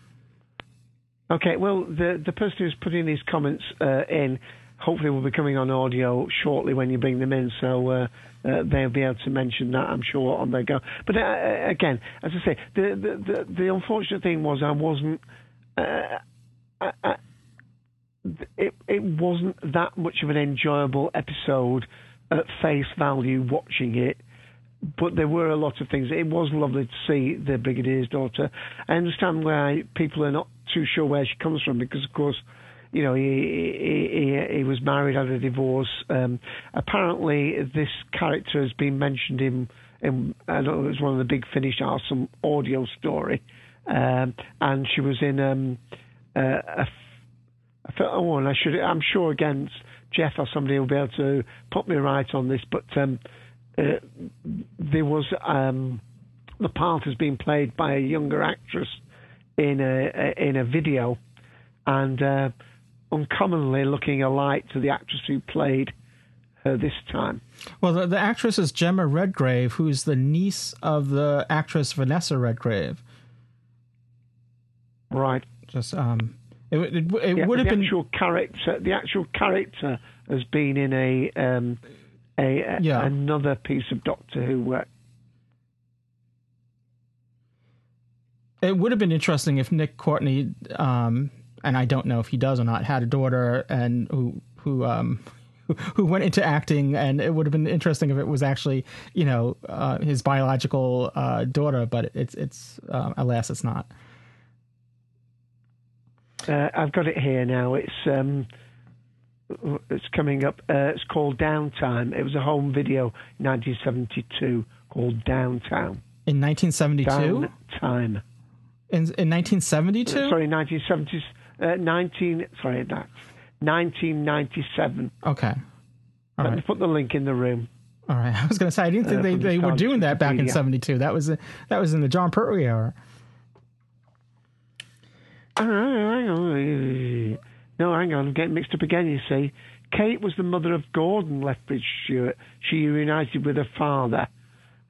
Okay, well, the the person who's putting these comments uh, in hopefully will be coming on audio shortly when you bring them in, so uh, uh, they'll be able to mention that, I'm sure, on their go. But uh, again, as I say, the, the, the, the unfortunate thing was I wasn't. Uh, I, I, it, it wasn't that much of an enjoyable episode at face value watching it but there were a lot of things. It was lovely to see the Brigadier's daughter. I understand why people are not too sure where she comes from because, of course, you know, he he, he, was married, had a divorce. Um, apparently, this character has been mentioned in, in I don't know, it was one of the big Finish are some audio story, um, and she was in um, uh, a felt, oh, and I should, I'm sure again, Jeff or somebody will be able to put me right on this, but um, uh, there was um, the part has been played by a younger actress in a, a in a video, and uh, uncommonly looking alike to the actress who played her this time. Well, the, the actress is Gemma Redgrave, who's the niece of the actress Vanessa Redgrave. Right. Just um, it it, it Yeah, would have the been actual character. The actual character has been in a um, a, a Yeah. another piece of Doctor Who work. it would have been interesting if Nick Courtney um and I don't know if he does or not, had a daughter and who who um who went into acting, and it would have been interesting if it was actually, you know, uh, his biological uh, daughter. But it's it's uh, alas, it's not. Uh, I've got it here now. It's um, it's coming up. Uh, it's called Downtime. It was a home video in 1972 called Downtown. In 1972. Downtime. In in 1972. Sorry, 1970s. Uh, 19. Sorry, that's 1997. Okay. All Let right. me put the link in the room. All right. I was going to say I didn't think Uh, they, they were doing that back in '72. That was that was in the Jon Pertwee. Uh, hang on. No, hang on. I'm getting mixed up again, you see. Kate was the mother of Gordon Lethbridge Stewart. She reunited with her father.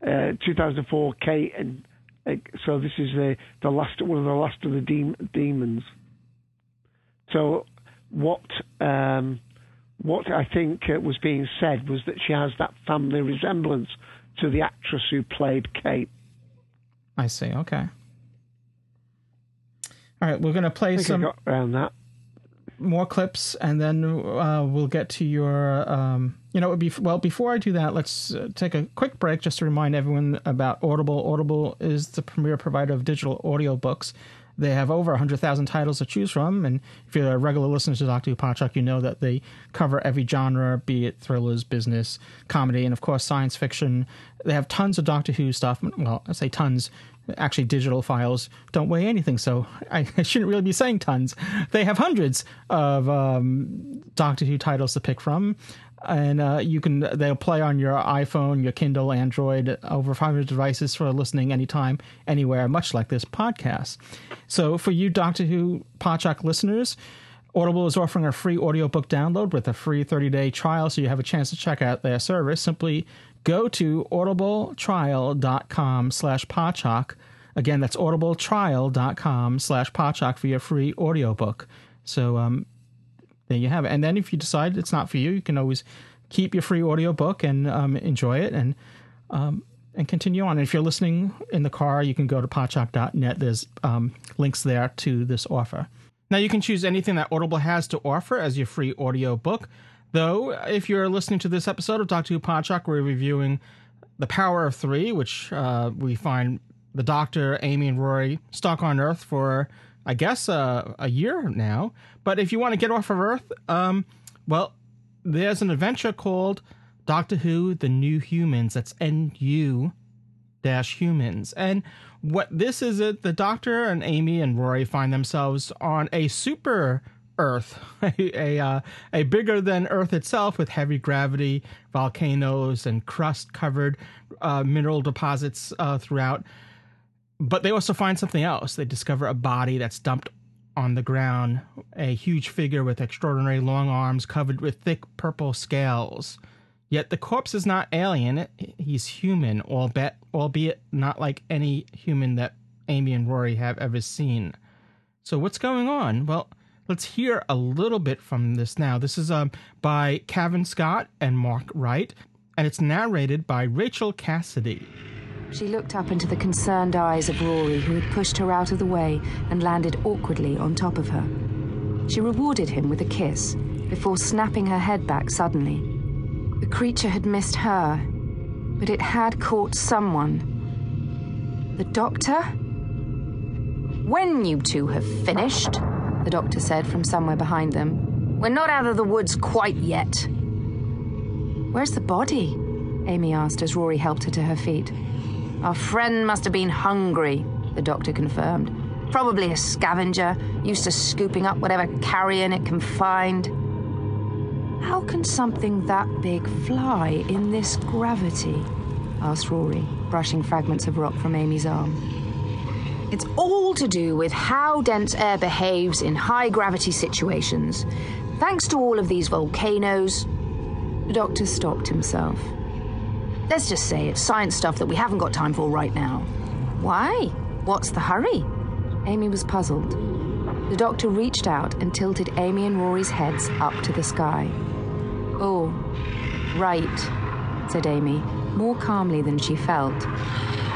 Uh, 2004, Kate, and uh, so this is the, the last one of the last of the dem- demons. So what um, what I think uh, was being said was that she has that family resemblance to the actress who played Kate. I see. Okay. All right, we're going to play I think I some got around that. more clips, and then uh, we'll get to your. Um, you know, it would be well. Before I do that, let's uh, take a quick break just to remind everyone about Audible. Audible is the premier provider of digital audiobooks. They have over 100,000 titles to choose from, and if you're a regular listener to Dr. Who Podshock, you know that they cover every genre, be it thrillers, business, comedy, and of course science fiction. They have tons of Doctor Who stuff. Well, I say tons. Actually, digital files don't weigh anything, so I, I shouldn't really be saying tons. They have hundreds of um, Doctor Who titles to pick from, and uh, you can they'll play on your iPhone, your Kindle, Android, over 500 devices for listening anytime, anywhere, much like this podcast. So, for you Doctor Who Podshock listeners, Audible is offering a free audiobook download with a free 30-day trial, so you have a chance to check out their service. Simply go to audibletrial.com slash podshock. Again, that's audibletrial.com slash podshock for your free audiobook. So um, there you have it. And then if you decide it's not for you, you can always keep your free audiobook and um, enjoy it and um, and continue on. And if you're listening in the car, you can go to podshock.net. There's um, links there to this offer. Now you can choose anything that Audible has to offer as your free audiobook. book. Though, if you're listening to this episode of Doctor Who Podshock, we're reviewing The Power of Three, which uh, we find the Doctor, Amy, and Rory stuck on Earth for, I guess, uh, a year now. But if you want to get off of Earth, um, well, there's an adventure called Doctor Who: The New Humans. That's N U dash humans. And what this is it the Doctor and Amy and Rory find themselves on a super Earth, a uh, a bigger than Earth itself with heavy gravity, volcanoes, and crust covered uh, mineral deposits uh, throughout. But they also find something else. They discover a body that's dumped on the ground, a huge figure with extraordinary long arms covered with thick purple scales. Yet the corpse is not alien, he's human, albeit, albeit not like any human that Amy and Rory have ever seen. So what's going on? Well, let's hear a little bit from this now. This is um, by Cavan Scott and Mark Wright, and it's narrated by Raquel Cassidy. She looked up into the concerned eyes of Rory, who had pushed her out of the way and landed awkwardly on top of her. She rewarded him with a kiss before snapping her head back suddenly. The creature had missed her, but it had caught someone. The doctor? When you two have finished, the doctor said from somewhere behind them, we're not out of the woods quite yet. Where's the body? Amy asked as Rory helped her to her feet. Our friend must have been hungry, the doctor confirmed. Probably a scavenger, used to scooping up whatever carrion it can find. How can something that big fly in this gravity? asked Rory, brushing fragments of rock from Amy's arm. It's all to do with how dense air behaves in high gravity situations. Thanks to all of these volcanoes. The doctor stopped himself. Let's just say it's science stuff that we haven't got time for right now. Why? What's the hurry? Amy was puzzled. The doctor reached out and tilted Amy and Rory's heads up to the sky. Oh, right, said Amy, more calmly than she felt.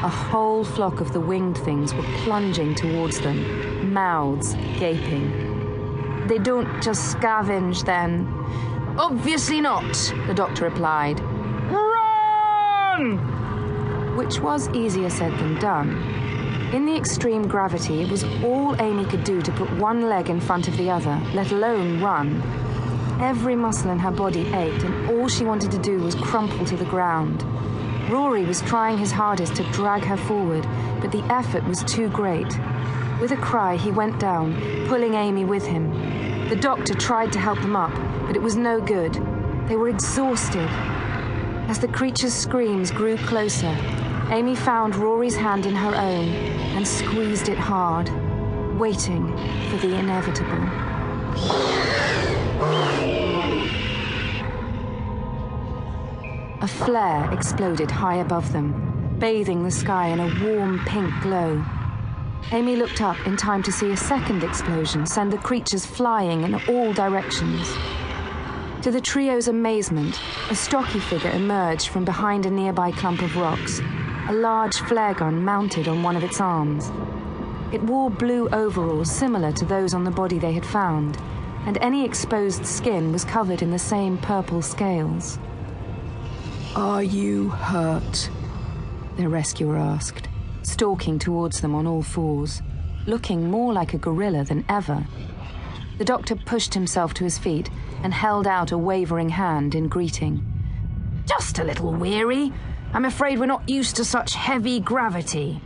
A whole flock of the winged things were plunging towards them, mouths gaping. They don't just scavenge then. Obviously not, the doctor replied. Run! Which was easier said than done. In the extreme gravity, it was all Amy could do to put one leg in front of the other, let alone run. Every muscle in her body ached, and all she wanted to do was crumple to the ground. Rory was trying his hardest to drag her forward, but the effort was too great. With a cry, he went down, pulling Amy with him. The doctor tried to help them up, but it was no good. They were exhausted. As the creature's screams grew closer, Amy found Rory's hand in her own and squeezed it hard, waiting for the inevitable. A flare exploded high above them, bathing the sky in a warm pink glow. Amy looked up in time to see a second explosion send the creatures flying in all directions. To the trio's amazement, a stocky figure emerged from behind a nearby clump of rocks, a large flare gun mounted on one of its arms. It wore blue overalls similar to those on the body they had found, and any exposed skin was covered in the same purple scales. Are you hurt? Their rescuer asked, stalking towards them on all fours, looking more like a gorilla than ever. The doctor pushed himself to his feet and held out a wavering hand in greeting. Just a little weary. I'm afraid we're not used to such heavy gravity.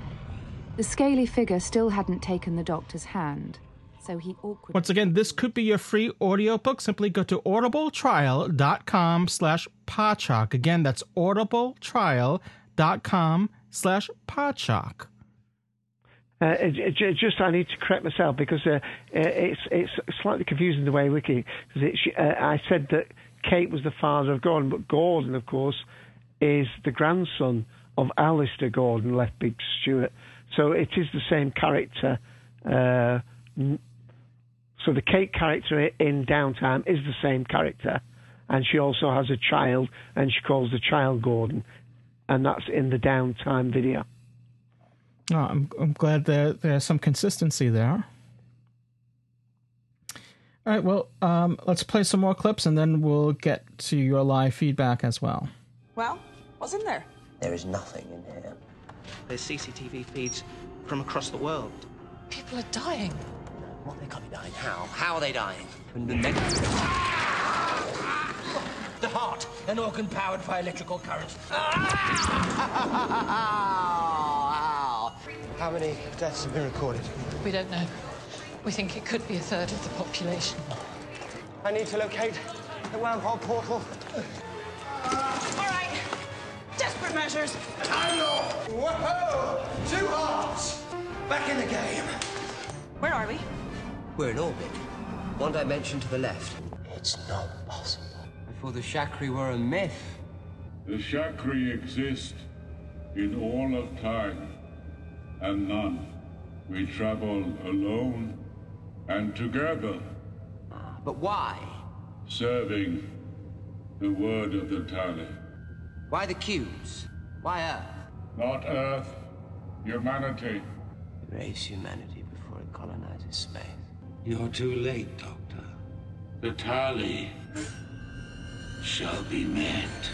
The scaly figure still hadn't taken the doctor's hand, so he awkwardly. Once again, this could be your free audiobook. Simply go to audibletrial.com slash podshock. Again, that's audibletrial.com slash podshock. Uh, it, it, just I need to correct myself because uh, uh, it's it's slightly confusing the way wiki because uh, I said that Kate was the father of Gordon, but Gordon, of course, is the grandson of Alistair Gordon, Lethbridge Stewart. So it is the same character. Uh, so the Kate character in Downtime is the same character, and she also has a child, and she calls the child Gordon, and that's in the Downtime video. Oh, I'm, I'm glad that there's some consistency there. All right, well, um, let's play some more clips and then we'll get to your live feedback as well. Well, what's in there? There is nothing in here. There's CCTV feeds from across the world. People are dying. What? They can't be dying. How? How are they dying? And the next... The heart, an organ powered by electrical currents. Ah! How many deaths have been recorded? We don't know. We think it could be a third of the population. I need to locate the wormhole portal. All right. Desperate measures. Hello! Whoa! Two hearts! Back in the game. Where are we? We're in orbit. One dimension to the left. It's not possible. Before the Shakri were a myth. The Shakri exist in all of time and none. We travel alone and together. But why? Serving the word of the Tally. Why the cubes? Why Earth? Not Earth. Humanity. Erase humanity before it colonizes space. You're too late, Doctor. The Tally shall be met.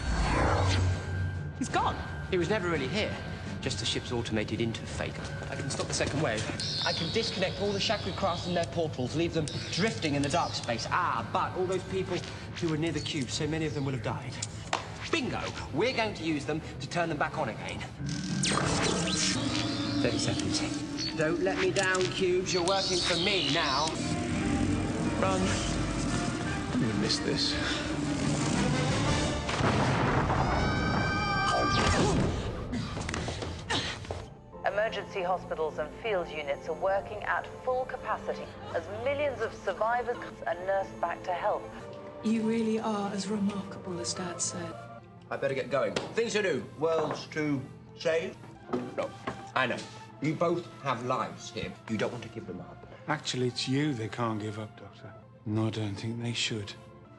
He's gone. He was never really here. Just the ship's automated interface. I can stop the second wave. I can disconnect all the Shakri craft from their portals, leave them drifting in the dark space. Ah, but all those people who were near the cube, so many of them will have died. Bingo! We're going to use them to turn them back on again. 30 seconds. Don't let me down, cubes. You're working for me now. Run. I'm gonna miss this. Emergency hospitals and field units are working at full capacity as millions of survivors are nursed back to health. You really are as remarkable as Dad said. I better get going. Things to do. Worlds to save. No, I know. You both have lives here. You don't want to give them up. Actually, it's you they can't give up, Doctor. No, I don't think they should.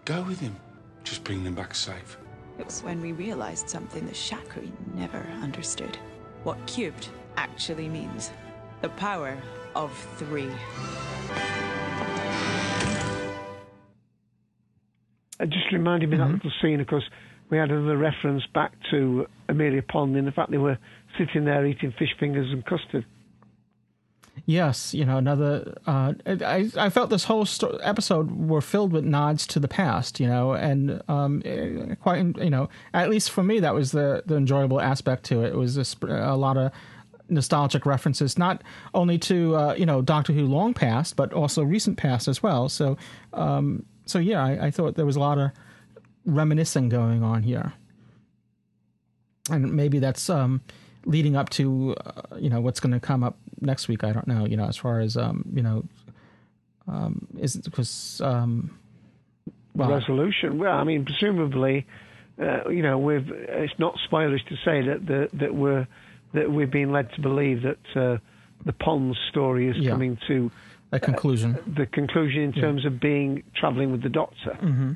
Go with him. Just bring them back safe. It was when we realized something the Shakri never understood. What cubed actually means. The power of three. It just reminded me Mm-hmm. of that little scene, of course, we had another reference back to Amelia Pond in the fact they were sitting there eating fish fingers and custard. Yes, you know another. Uh, I I felt this whole sto- episode were filled with nods to the past, you know, and um, eh, quite you know at least for me that was the the enjoyable aspect to it. It was a, a lot of nostalgic references, not only to uh, you know Doctor Who long past, but also recent past as well. So um, so yeah, I, I thought there was a lot of reminiscing going on here, and maybe that's um, leading up to uh, you know what's going to come up next week. I don't know. You know, as far as um, you know, um, is it because um, well, resolution. Well, I mean, presumably, uh, you know, we've it's not spoilers to say that that, that we're that we've been led to believe that uh, the Pond story is Yeah. coming to a conclusion. the conclusion in terms of being traveling with the Doctor. hmm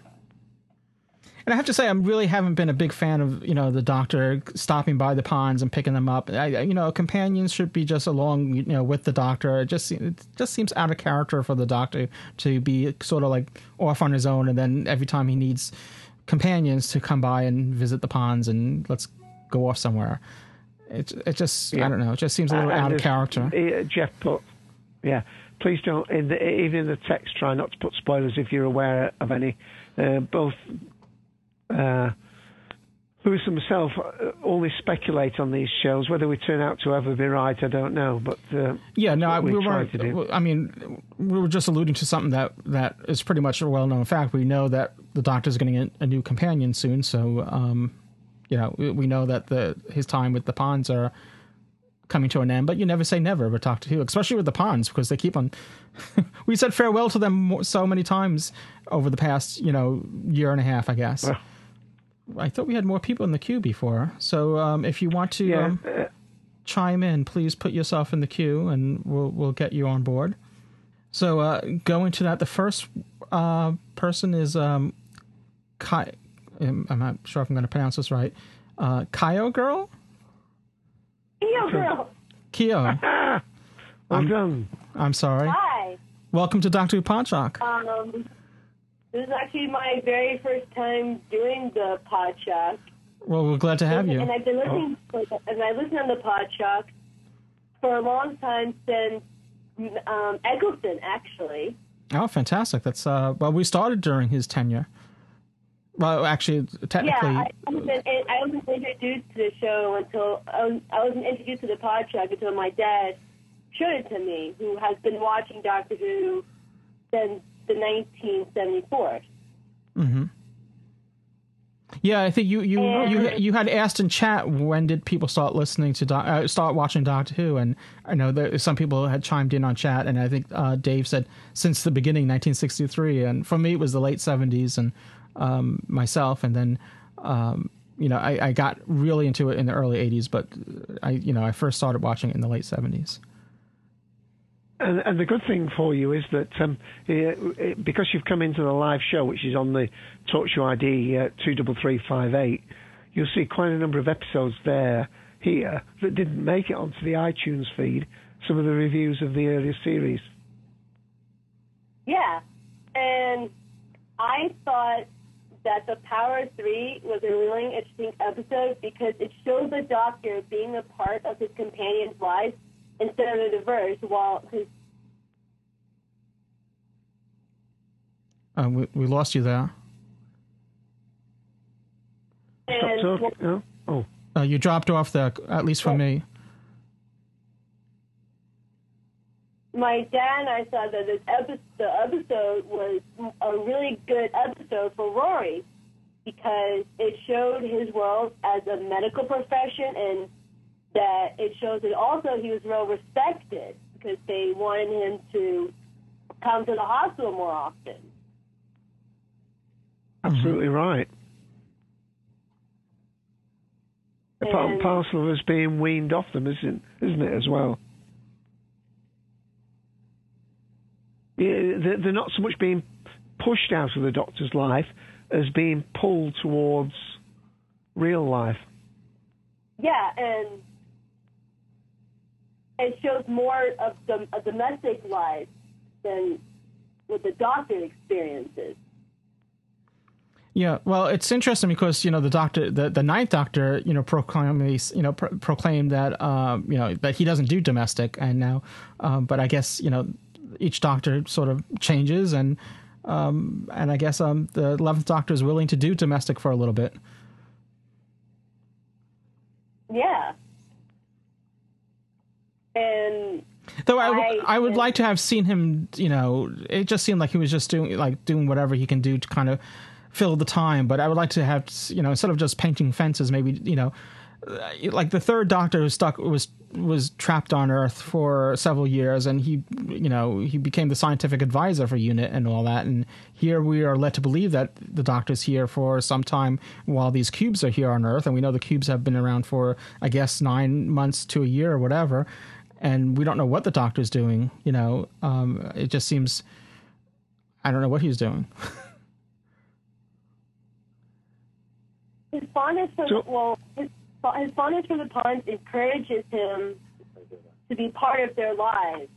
And I have to say, I really haven't been a big fan of you know the Doctor stopping by the ponds and picking them up. I, you know, companions should be just along you know with the Doctor. It just it just seems out of character for the Doctor to be sort of like off on his own, and then every time he needs companions to come by and visit the ponds and let's go off somewhere. It it just I don't know. It just seems a little And out of character. uh, Jeff put, yeah. Please don't. In the, even in the text, try not to put spoilers if you're aware of any. Uh, both uh, Louis and myself uh, speculate on these shows. Whether we turn out to ever be right, I don't know. But uh, Yeah, no, I, we we weren't. I mean, we were just alluding to something that that is pretty much a well-known fact. We know that the Doctor's going to get a new companion soon, so um, you know, we, we know that the his time with the Ponds are coming to an end. But you never say never with Doctor Who, especially with the Ponds, because they keep on. we said farewell to them so many times over the past, you know, year and a half, I guess. I thought we had more people in the queue before, so um, if you want to. Yeah, um, uh, chime in, please put yourself in the queue, and we'll we'll get you on board. So uh, going to that, the first uh, person is um, Kai. um, I'm not sure if I'm going to pronounce this right. Uh, Kyo girl. Yo, girl. Kyo. well I'm, done. I'm sorry. Hi. Welcome to Doctor Who Podshock. Um, this is actually my very first time doing the pod shock. Well, we're glad to have you. And I've been listening, and I listened on the pod shock for a long time since um, Eccleston, actually. Oh, fantastic! That's uh, well, we started during his tenure. Well, actually, technically, Yeah, I wasn't, I wasn't introduced to the show until I wasn't introduced to the pod shock until my dad showed it to me, who has been watching Doctor Who since the 1974. Mm-hmm. Yeah, I think you you you you had asked in chat when did people start listening to doc, uh, start watching Doctor Who, and I know some people had chimed in on chat, and I think uh, Dave said since the beginning, 1963, and for me it was the late 70s, and um, myself, and then um, you know I, I got really into it in the early 80s, but I you know I first started watching it in the late 70s. And, and the good thing for you is that um, it, it, because you've come into the live show, which is on the TalkShoe ID uh, 23358, you'll see quite a number of episodes there, here, that didn't make it onto the iTunes feed, some of the reviews of the earlier series. Yeah, and I thought that the Power Three was a really interesting episode because it showed the Doctor being a part of his companion's life instead of the reverse. While his Uh, we, we lost you there. and Stop talking. Oh, oh. Uh, you dropped off there, at least for me. my dad and I thought that this episode, the episode was a really good episode for Rory because it showed his world as a medical profession and that it shows that also he was well respected because they wanted him to come to the hospital more often. Absolutely mm-hmm. right. A part and And- parcel of us being weaned off them, isn't isn't it as well? Yeah, they're they're not so much being pushed out of the doctor's life as being pulled towards real life. Yeah, and it shows more of the a domestic life than what the doctor experiences. Yeah, well, it's interesting because you know the doctor, the, the ninth doctor, you know, proclaimed you know pro- proclaimed that um, you know that he doesn't do domestic, and now, um, but I guess you know each doctor sort of changes, and um, and I guess um, the eleventh doctor is willing to do domestic for a little bit. Yeah. And Though I, w- I would like to have seen him, you know, it just seemed like he was just doing like doing whatever he can do to kind of fill the time. But I would like to have, you know, instead of just painting fences, maybe you know, uh, like the third Doctor was stuck was was trapped on Earth for several years, and he, you know, he became the scientific advisor for UNIT and all that. And here we are led to believe that the Doctor's here for some time while these cubes are here on Earth, and we know the cubes have been around for, I guess, nine months to a year or whatever. And we don't know what the Doctor's doing. You know, um, it just seems. I don't know what he's doing. his fondness for the, well, his, his fondness for the Ponds encourages him to be part of their lives.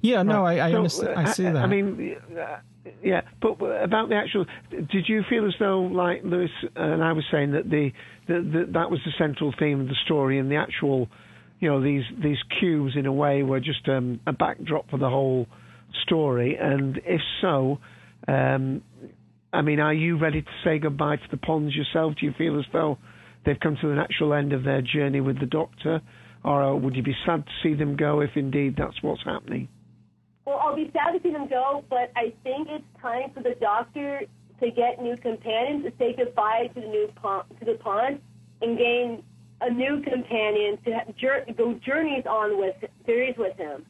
Yeah, no, I I, So, understand, I uh, see that. I mean, uh, yeah, but about the actual, did you feel as though, like Louis and I was saying, that the, the, the that was the central theme of the story, and the actual, you know, these these cubes in a way were just um, a backdrop for the whole story, and if so, um, I mean, are you ready to say goodbye to the ponds yourself? Do you feel as though they've come to the natural end of their journey with the Doctor, or uh, would you be sad to see them go if indeed that's what's happening? Well, I'll be sad to see them go, but I think it's time for the Doctor to get new companions, to say goodbye to the new pond, to the pond, and gain a new companion to have, jour- go journeys on with series with him,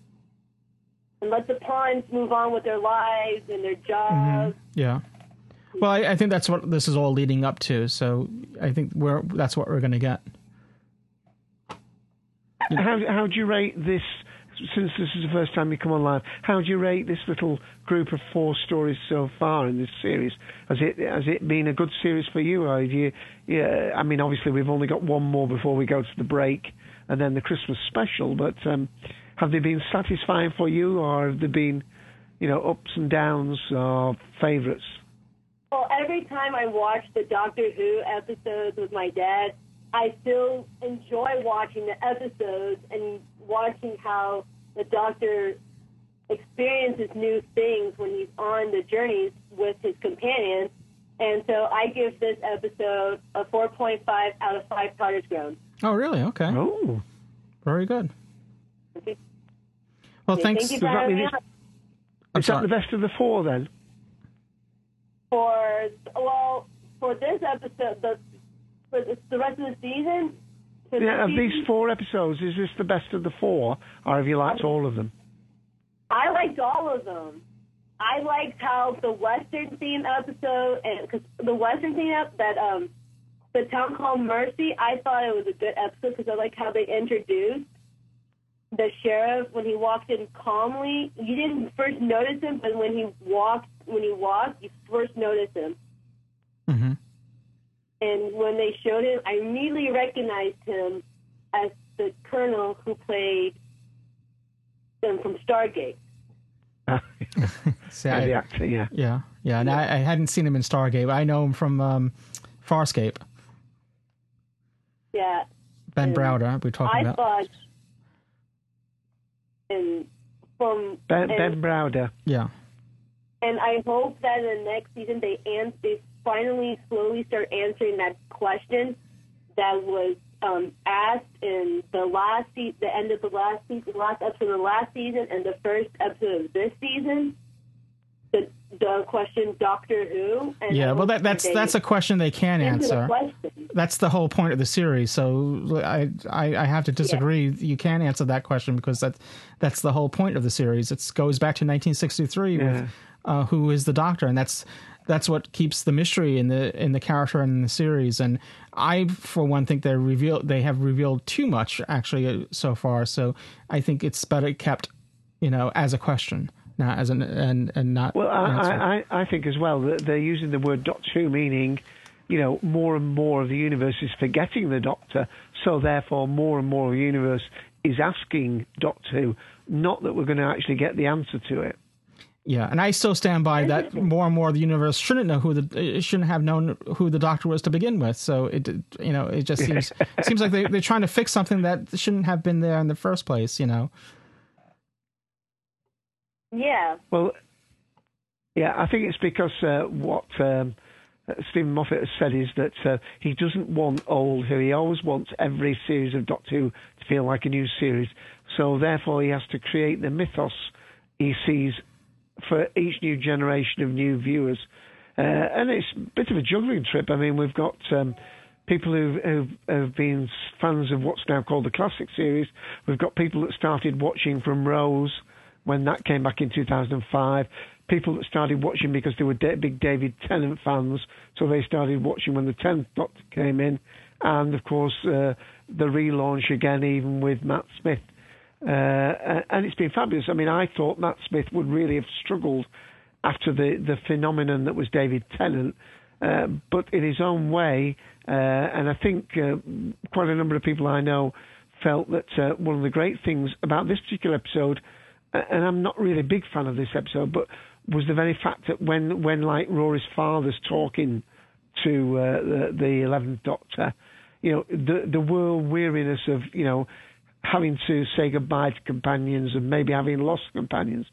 and let the ponds move on with their lives and their jobs. Mm-hmm. Yeah. Well, I, I think that's what this is all leading up to. So I think we're that's what we're going to get. How how do you rate this? Since this is the first time you come on live, how do you rate this little group of four stories so far in this series? Has it has it been a good series for you? Or you, yeah, I mean, obviously we've only got one more before we go to the break, and then the Christmas special. But um, have they been satisfying for you, or have there been, you know, ups and downs or favourites? Well, every time I watch the Doctor Who episodes with my dad, I still enjoy watching the episodes and watching how the Doctor experiences new things when he's on the journeys with his companions. And so I give this episode a 4.5 out of 5 Potter's Grown. Oh, really? Okay. Oh, very good. Well, thanks. Thank you for having me. Is that the best of the four then? For, well, for this episode, the, for the, the rest of the season, for Yeah, of season, these four episodes, is this the best of the four, or have you liked all of them? I liked all of them. I liked how the Western theme episode, and because the Western theme ep- that um, the town called Mercy, I thought it was a good episode because I like how they introduced the sheriff when he walked in calmly. You didn't first notice him, but when he walked, when he walked, you first noticed him. Mm-hmm. And when they showed him, I immediately recognized him as the colonel who played them from Stargate. See, Yeah, I- the actor, yeah. Yeah, yeah. And I, I hadn't seen him in Stargate. I know him from um, Farscape. Yeah. Ben Browder. We're talking I about. thought, and from Ben, and, ben Browder. Yeah. and I hope that in the next season they ans- they finally slowly start answering that question that was um, asked in the last se- the end of the last season, last episode of the last season, and the first episode of this season. The the question Doctor Who. And Yeah, well, that, that's they that's a question they can answer the answer. That's the whole point of the series. So I I, I have to disagree. You can't answer that question because that that's the whole point of the series. It goes back to 1963 Yeah. with uh, who is the Doctor, and that's that's what keeps the mystery in the in the character and in the series. And I, for one, think they reveal they have revealed too much actually uh, so far. So I think it's better kept, you know, as a question, not as an and and not. Well. I, I, I think as well that they're using the word Doctor Who, meaning, you know, more and more of the universe is forgetting the Doctor, so therefore more and more of the universe is asking Doctor Who, not that we're going to actually get the answer to it. Yeah, and I still stand by that. More and more, the universe shouldn't know who the it shouldn't have known who the Doctor was to begin with. So it, you know, it just seems seems like they they're trying to fix something that shouldn't have been there in the first place. You know. Yeah. Well, yeah, I think it's because uh, what um, Steven Moffat has said is that uh, he doesn't want old Who. He always wants every series of Doctor Who to feel like a new series. So therefore, he has to create the mythos he sees for each new generation of new viewers. Uh, and it's a bit of a juggling trip. I mean, we've got um, people who who've, have been fans of what's now called the classic series. We've got people that started watching from Rose when that came back in 2005. People that started watching because they were big David Tennant fans, so they started watching when the 10th Doctor came in. And of course, uh, the relaunch again, even with Matt Smith uh, and it's been fabulous. I mean, I thought Matt Smith would really have struggled after the, the phenomenon that was David Tennant, uh, but in his own way, uh, and I think uh, quite a number of people I know felt that uh, one of the great things about this particular episode, and I'm not really a big fan of this episode, but was the very fact that when, when like Rory's father's talking to uh, the, the Eleventh Doctor, you know, the the world weariness of you know having to say goodbye to companions and maybe having lost companions.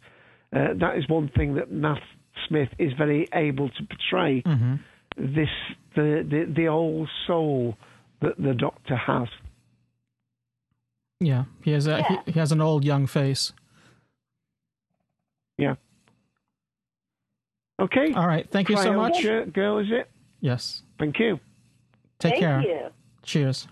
Uh, that is one thing that Matt Smith is very able to portray. Mm-hmm. This the, the the old soul that the Doctor has. Yeah, he has a Yeah. He, he has an old young face. Yeah. Okay. All right. Thank you so much. Cryocha girl, is it? Yes. Thank you. Take Thank care. you. Cheers.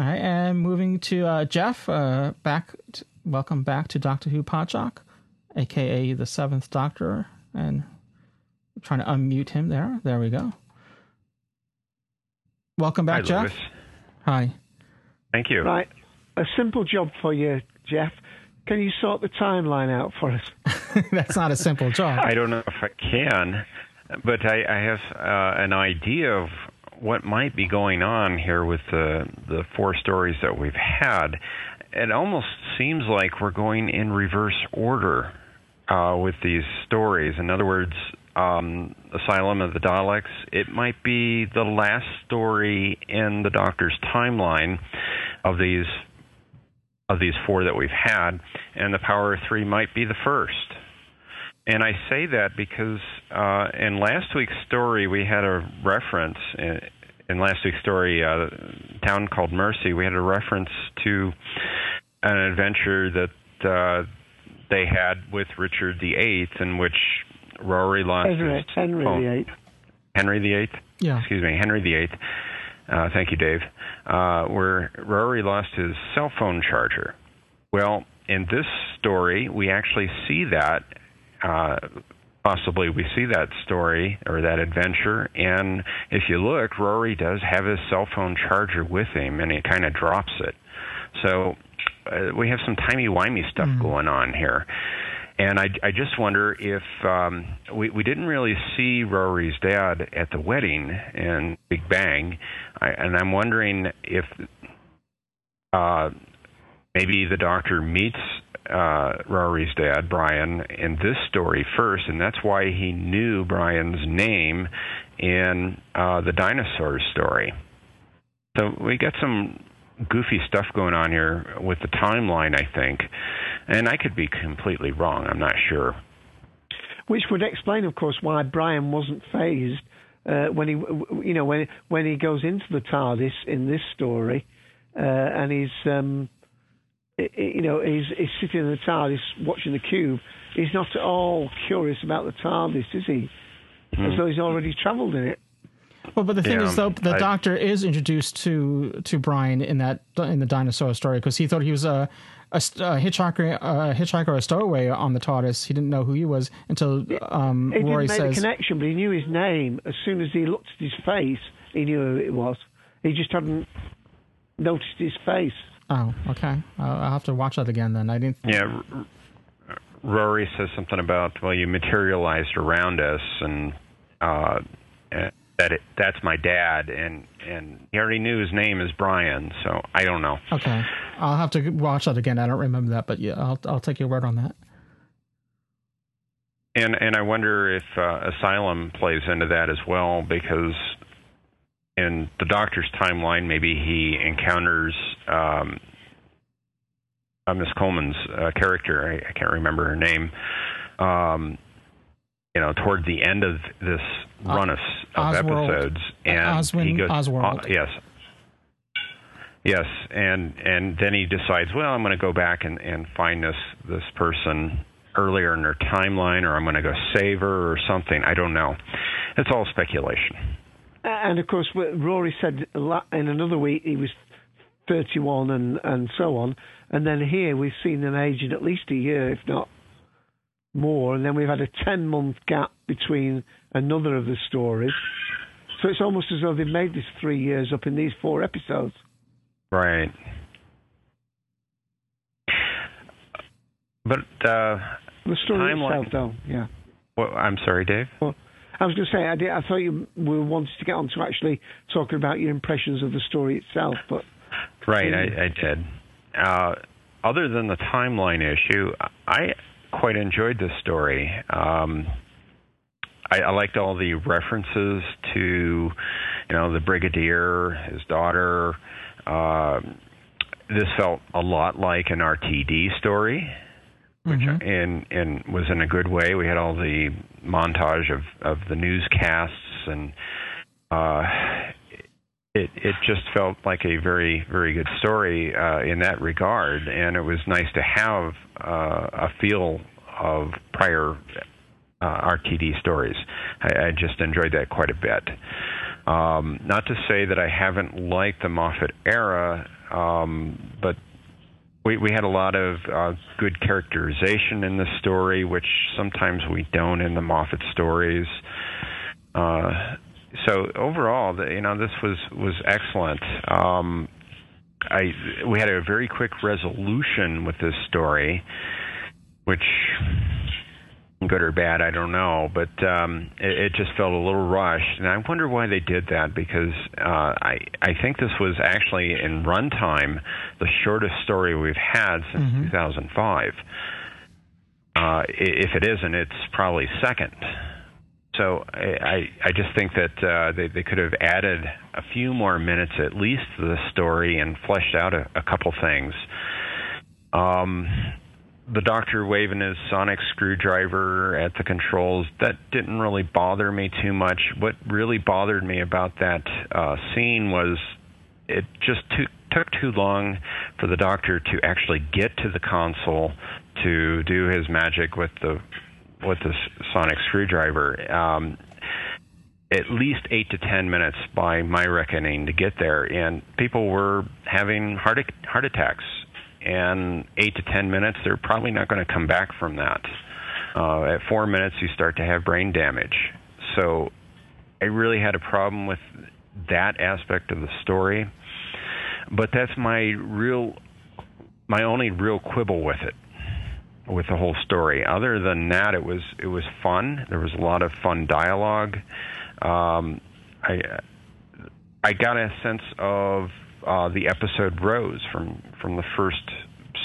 All right, and moving to uh, Jeff. Uh, back, t- welcome back to Doctor Who Podshock, aka the Seventh Doctor, and I'm trying to unmute him there. There we go. Welcome back, Hi, Jeff. Louis. Hi. Thank you. Right. A simple job for you, Jeff. Can you sort the timeline out for us? That's not a simple job. I don't know if I can, but I, I have uh, an idea of what might be going on here with the the four stories that we've had. It almost seems like we're going in reverse order uh, with these stories. In other words, um, Asylum of the Daleks. It might be the last story in the Doctor's timeline of these of these four that we've had, and the Power of Three might be the first. And I say that because uh, in last week's story, we had a reference. In, in last week's story, uh, Town Called Mercy, we had a reference to an adventure that uh, they had with Richard VIII, in which Rory lost Henry, his Henry phone. VIII. Henry VIII? Yeah. Excuse me, Henry VIII. Uh, thank you, Dave. Uh, where Rory lost his cell phone charger. Well, in this story, we actually see that. Uh, possibly we see that story or that adventure, and if you look, Rory does have his cell phone charger with him, and he kind of drops it. So uh, we have some timey wimey stuff going on here. And I, I just wonder if um, we, we didn't really see Rory's dad at the wedding in Big Bang, I, and I'm wondering if uh, maybe the doctor meets uh, Rory's dad, Brian, in this story first, and that's why he knew Brian's name in uh, the dinosaurs story. So we got some goofy stuff going on here with the timeline, I think, and I could be completely wrong. I'm not sure. Which would explain, of course, why Brian wasn't phased uh, when he, you know, when when he goes into the TARDIS in this story, uh, and he's, um, you know, he's, he's sitting in the TARDIS watching the cube. He's not at all curious about the TARDIS, is he? As though he's already travelled in it. Well, but the thing Yeah, is, though, the I- Doctor is introduced to to Brian in that in the dinosaur story because he thought he was a, a, a hitchhiker, a hitchhiker, or a stowaway on the TARDIS. He didn't know who he was until um, He Rory didn't make says, the connection, but he knew his name. As soon as he looked at his face, he knew who it was. He just hadn't noticed his face. "Oh, okay, I'll, I'll have to watch that again." Then I didn't. Yeah, Rory says something about well, you materialized around us, and uh, uh, that it, that's my dad, and and he already knew his name is Brian, so I don't know. Okay, I'll have to watch that again. I don't remember that, but yeah, I'll I'll take your word on that. And and I wonder if uh, Asylum plays into that as well because in the Doctor's timeline, maybe he encounters um, uh, Miss Coleman's uh, character. I, I can't remember her name. Um, you know, toward the end of this run of, of episodes, and Oswin he goes, Oswald. uh, yes, yes, and and then he decides, well, I'm going to go back and and find this this person earlier in their timeline, or I'm going to go save her or something. I don't know. It's all speculation. And of course, Rory said in another week he was 31 and, and so on. And then here we've seen them in at least a year, if not more. And then we've had a 10 month gap between another of the stories. So it's almost as though they've made this three years up in these four episodes. Right. But uh, The story timeline. itself, though, yeah. Well, I'm sorry, Dave. I was going to say, I, did, I thought you were wanted to get on to actually talking about your impressions of the story itself, but Right, I, I did. Uh, other than the timeline issue, I quite enjoyed this story. Um, I, I liked all the references to, you know, the brigadier, his daughter. Uh, this felt a lot like an RTD story, which in in was in a good way. We had all the montage of of the newscasts and. Uh, it it just felt like a very very good story uh, in that regard, and it was nice to have uh, a feel of prior uh, RTD stories. I, I just enjoyed that quite a bit. Um, not to say that I haven't liked the Moffat era, um, but we we had a lot of uh, good characterization in the story, which sometimes we don't in the Moffat stories. Uh, so overall, the, you know, this was was excellent. Um, I we had a very quick resolution with this story, which good or bad, I don't know, but um, it, it just felt a little rushed, and I wonder why they did that because uh, I I think this was actually in runtime the shortest story we've had since 2005. Uh, if it isn't, it's probably second. So I, I, I just think that uh, they, they could have added a few more minutes at least to the story and fleshed out a, a couple things. Um, the doctor waving his sonic screwdriver at the controls, that didn't really bother me too much. What really bothered me about that uh, scene was it just too, took too long for the doctor to actually get to the console to do his magic with the with the sonic screwdriver. Um, at least eight to ten minutes, by my reckoning, to get there, and people were having heart heart attacks. And eight to ten minutes, they're probably not going to come back from that. Uh, at four minutes, you start to have brain damage. So, I really had a problem with that aspect of the story. But that's my real, my only real quibble with it with the whole story. Other than that, it was it was fun. There was a lot of fun dialogue. Um, I I got a sense of uh, the episode Rose from from the first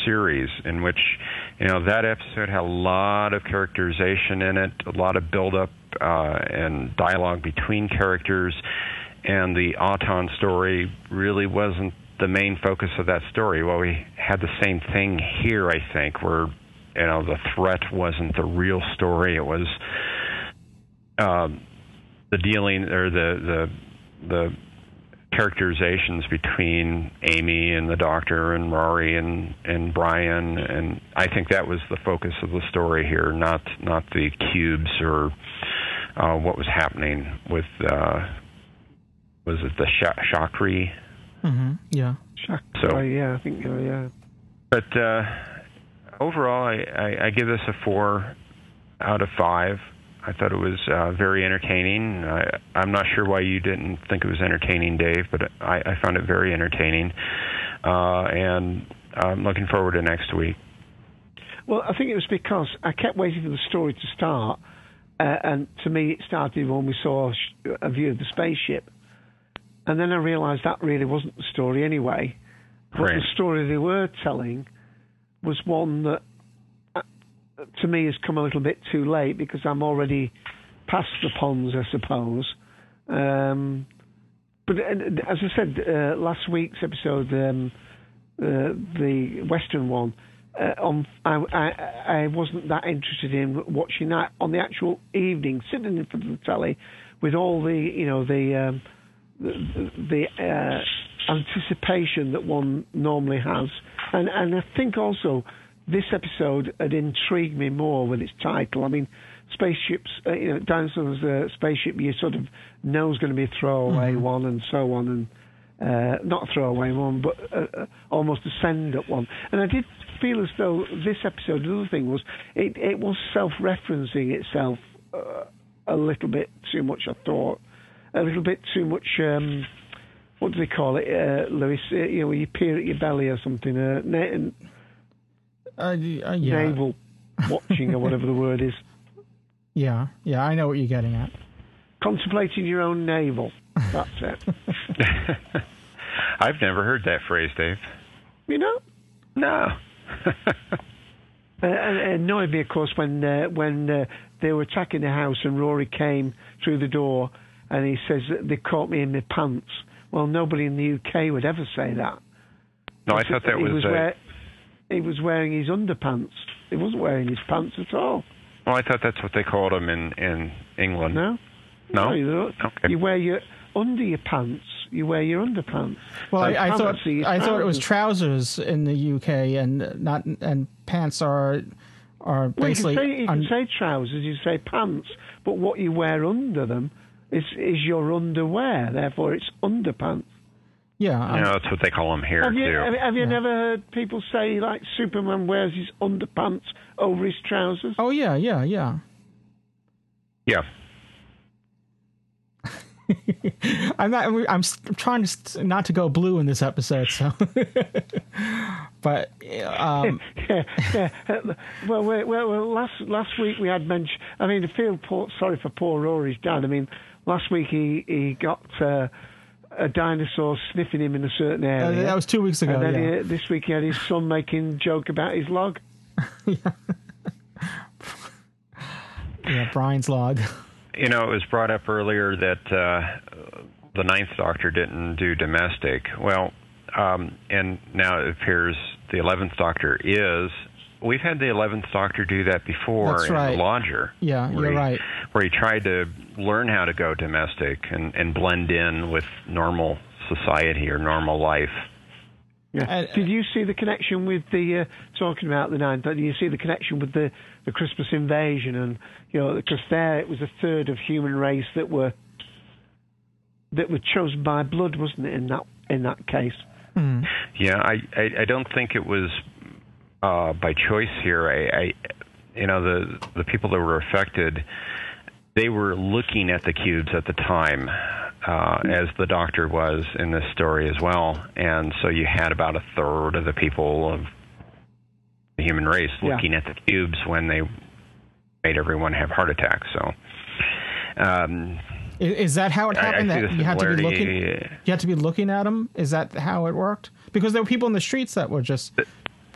series, in which you know that episode had a lot of characterization in it, a lot of build up uh, and dialogue between characters, and the Auton story really wasn't the main focus of that story. Well, we had the same thing here, I think, where you know the threat wasn't the real story; it was um, the dealing or the the the characterizations between Amy and the doctor and Rory and and Brian and I think that was the focus of the story here not not the cubes or uh what was happening with uh was it the Sha- Shakri hmm Yeah. so oh, yeah, I think uh, yeah. but uh overall I, I I give this a 4 out of 5 I thought it was uh, very entertaining. I, I'm not sure why you didn't think it was entertaining, Dave, but I, I found it very entertaining, uh, and I'm looking forward to next week. Well, I think it was because I kept waiting for the story to start, uh, and to me, it started when we saw a view of the spaceship, and then I realised that really wasn't the story anyway. But Right. the story they were telling was one that, to me has come a little bit too late because I'm already past the ponds, I suppose. Um, but as I said, uh, last week's episode, um, uh, the Western one, uh, on I, I, I wasn't that interested in watching that on the actual evening, sitting in front of the telly with all the you know the um, the, the uh, anticipation that one normally has, and and I think also this episode had intrigued me more with its title. I mean, spaceships, uh, you know, dinosaurs, uh, spaceship, you sort of know is going to be a throwaway Mhm. one, and so on, and uh, not a throwaway one, but uh, uh, almost a send up one. And I did feel as though this episode, the other thing was, it, it was self referencing itself uh, a little bit too much, I thought. A little bit too much. Um, what do they call it, uh, Louis? You know, you peer at your belly or something. Uh, na- Uh, y- uh, yeah. navel watching or whatever the word is. Yeah, yeah, I know what you're getting at. Contemplating your own navel. That's it. I've never heard that phrase, Dave. You know? No. Uh, and it annoyed me, of course, when uh, when uh, they were attacking the house and Rory came through the door and he says that they caught me in my pants. Well, nobody in the UK would ever say that. No, I thought that was. was uh, wear- he was wearing his underpants. He wasn't wearing his pants at all. well, I thought that's what they called them in in England. No. No. you. Okay. you wear your under your pants. You wear your underpants. Well, Like I, I thought pants are your I thought it was trousers. trousers in the UK and not and pants are are Well, you can basically say, you can un- say trousers, you say pants, but what you wear under them is is your underwear. Therefore, it's underpants. Yeah. You know, that's what they call them here have you too. have, have you never heard people say like Superman wears his underpants over his trousers? Oh yeah, yeah, yeah. yeah. I'm not. I'm trying to not to go blue in this episode. So, but um, yeah, yeah. Well, well, well, well, last last week we had mentioned. I mean, I feel poor, sorry for poor Rory's dad. I mean, last week he he got uh, a dinosaur sniffing him in a certain area. Uh, that was two weeks ago, And then yeah. he, this week he had his son making joke about his log. yeah, Brian's log. You know, it was brought up earlier that uh, the Ninth Doctor didn't do domestic. Well, um, and now it appears the Eleventh Doctor is. We've had the Eleventh Doctor do that before That's in right. The Lodger. Yeah, you're he- right. Where he tried to learn how to go domestic and, and blend in with normal society or normal life. Yeah. Did you see the connection with the uh, talking about the ninth? Did you see the connection with the the Christmas invasion and you know because there it was a third of human race that were that were chosen by blood, wasn't it? In that in that case. Yeah, I, I I don't think it was uh, by choice here. I, I you know the the people that were affected, they were looking at the cubes at the time, uh, as the doctor was in this story as well, and so you had about a third of the people of the human race Yeah. looking at the cubes when they made everyone have heart attacks. So. Um, Is that how it I- I happened? that you had to be looking. You had to be looking at them. Is that how it worked? Because there were people in the streets that were just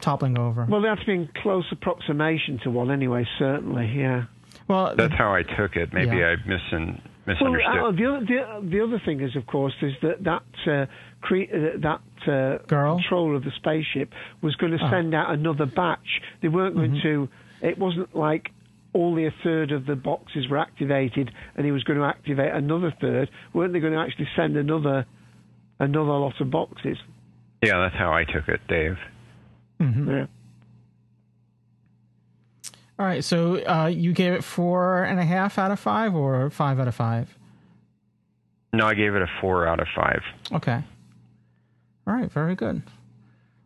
toppling over. Well, that's been close approximation to one anyway. Certainly, yeah. Well, That's how I took it. Maybe Yeah. I misun- Well, misunderstood. uh, the, other, the, the other thing is, of course, is that that uh, cre- uh, that uh, controller of the spaceship was going to Oh. send out another batch. They weren't going Mhm. to. It wasn't like only a third of the boxes were activated, and he was going to activate another third. weren't they going to actually send another another lot of boxes? Yeah, that's how I took it, Dave. Mhm. Yeah. All right, so uh, you gave it four and a half out of five, or five out of five? No, I gave it a four out of five. Okay. All right, very good.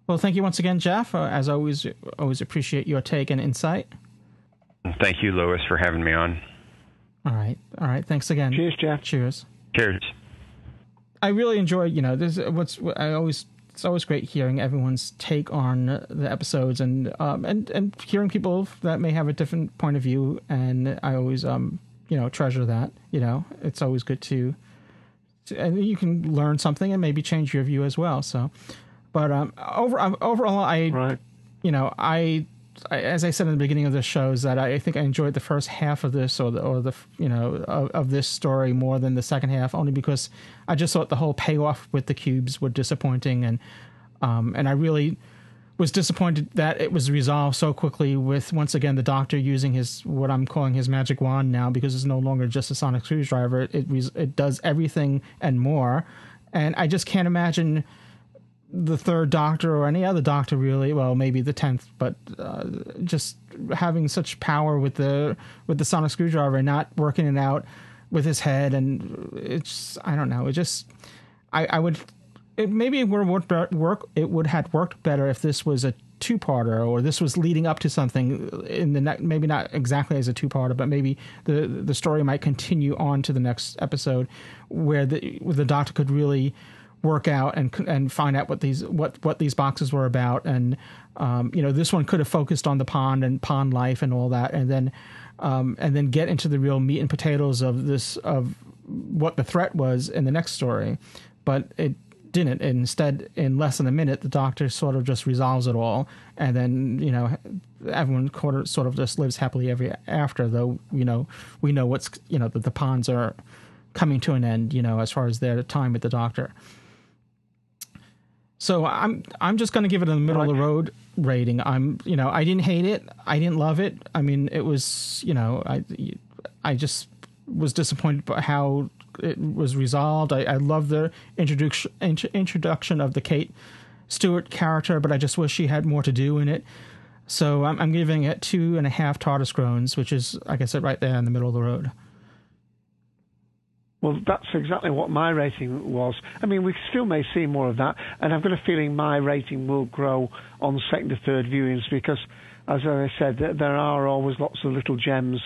Well, thank you once again, Jeff. Uh, as always, always appreciate your take and insight. Thank you, Lois, for having me on. All right, all right. Thanks again. Cheers, Jeff. Cheers. Cheers. I really enjoy, you know, this what's I always it's always great hearing everyone's take on the episodes and um and and hearing people that may have a different point of view and I always um you know treasure that, you know. It's always good to, to and you can learn something and maybe change your view as well. So but um over um, overall I Right. you know, I I, as I said in the beginning of this show, is that I, I think I enjoyed the first half of this, or the or the you know of, of this story more than the second half, only because I just thought the whole payoff with the cubes were disappointing, and um, and I really was disappointed that it was resolved so quickly with once again the doctor using his what I'm calling his magic wand now because it's no longer just a sonic screwdriver. It it, it does everything and more, and I just can't imagine the third doctor or any other doctor really. Well maybe the 10th but uh, just having such power with the with the sonic screwdriver and not working it out with his head and it's i don't know it just i i would it maybe it would work, work it would have worked better if this was a two-parter or this was leading up to something in the ne- maybe not exactly as a two-parter but maybe the the story might continue on to the next episode where the where the doctor could really work out and and find out what these what what these boxes were about. And um, you know this one could have focused on the pond and pond life and all that and then um, and then get into the real meat and potatoes of this of what the threat was in the next story. But it didn't. Instead in less than a minute the doctor sort of just resolves it all. And then you know everyone sort of just lives happily ever after though you know we know what's you know that the ponds are coming to an end you know as far as their time with the doctor so I'm I'm just going to give it a middle of the road rating. I'm you know I didn't hate it. I didn't love it. I mean it was you know I I just was disappointed by how it was resolved. I, I love the introduction introduction of the Kate Stewart character, but I just wish she had more to do in it. So I'm, I'm giving it two and a half TARDIS groans, which is like I said right there in the middle of the road. Well, that's exactly what my rating was. I mean, we still may see more of that, and I've got a feeling my rating will grow on second or third viewings because, as I said, there are always lots of little gems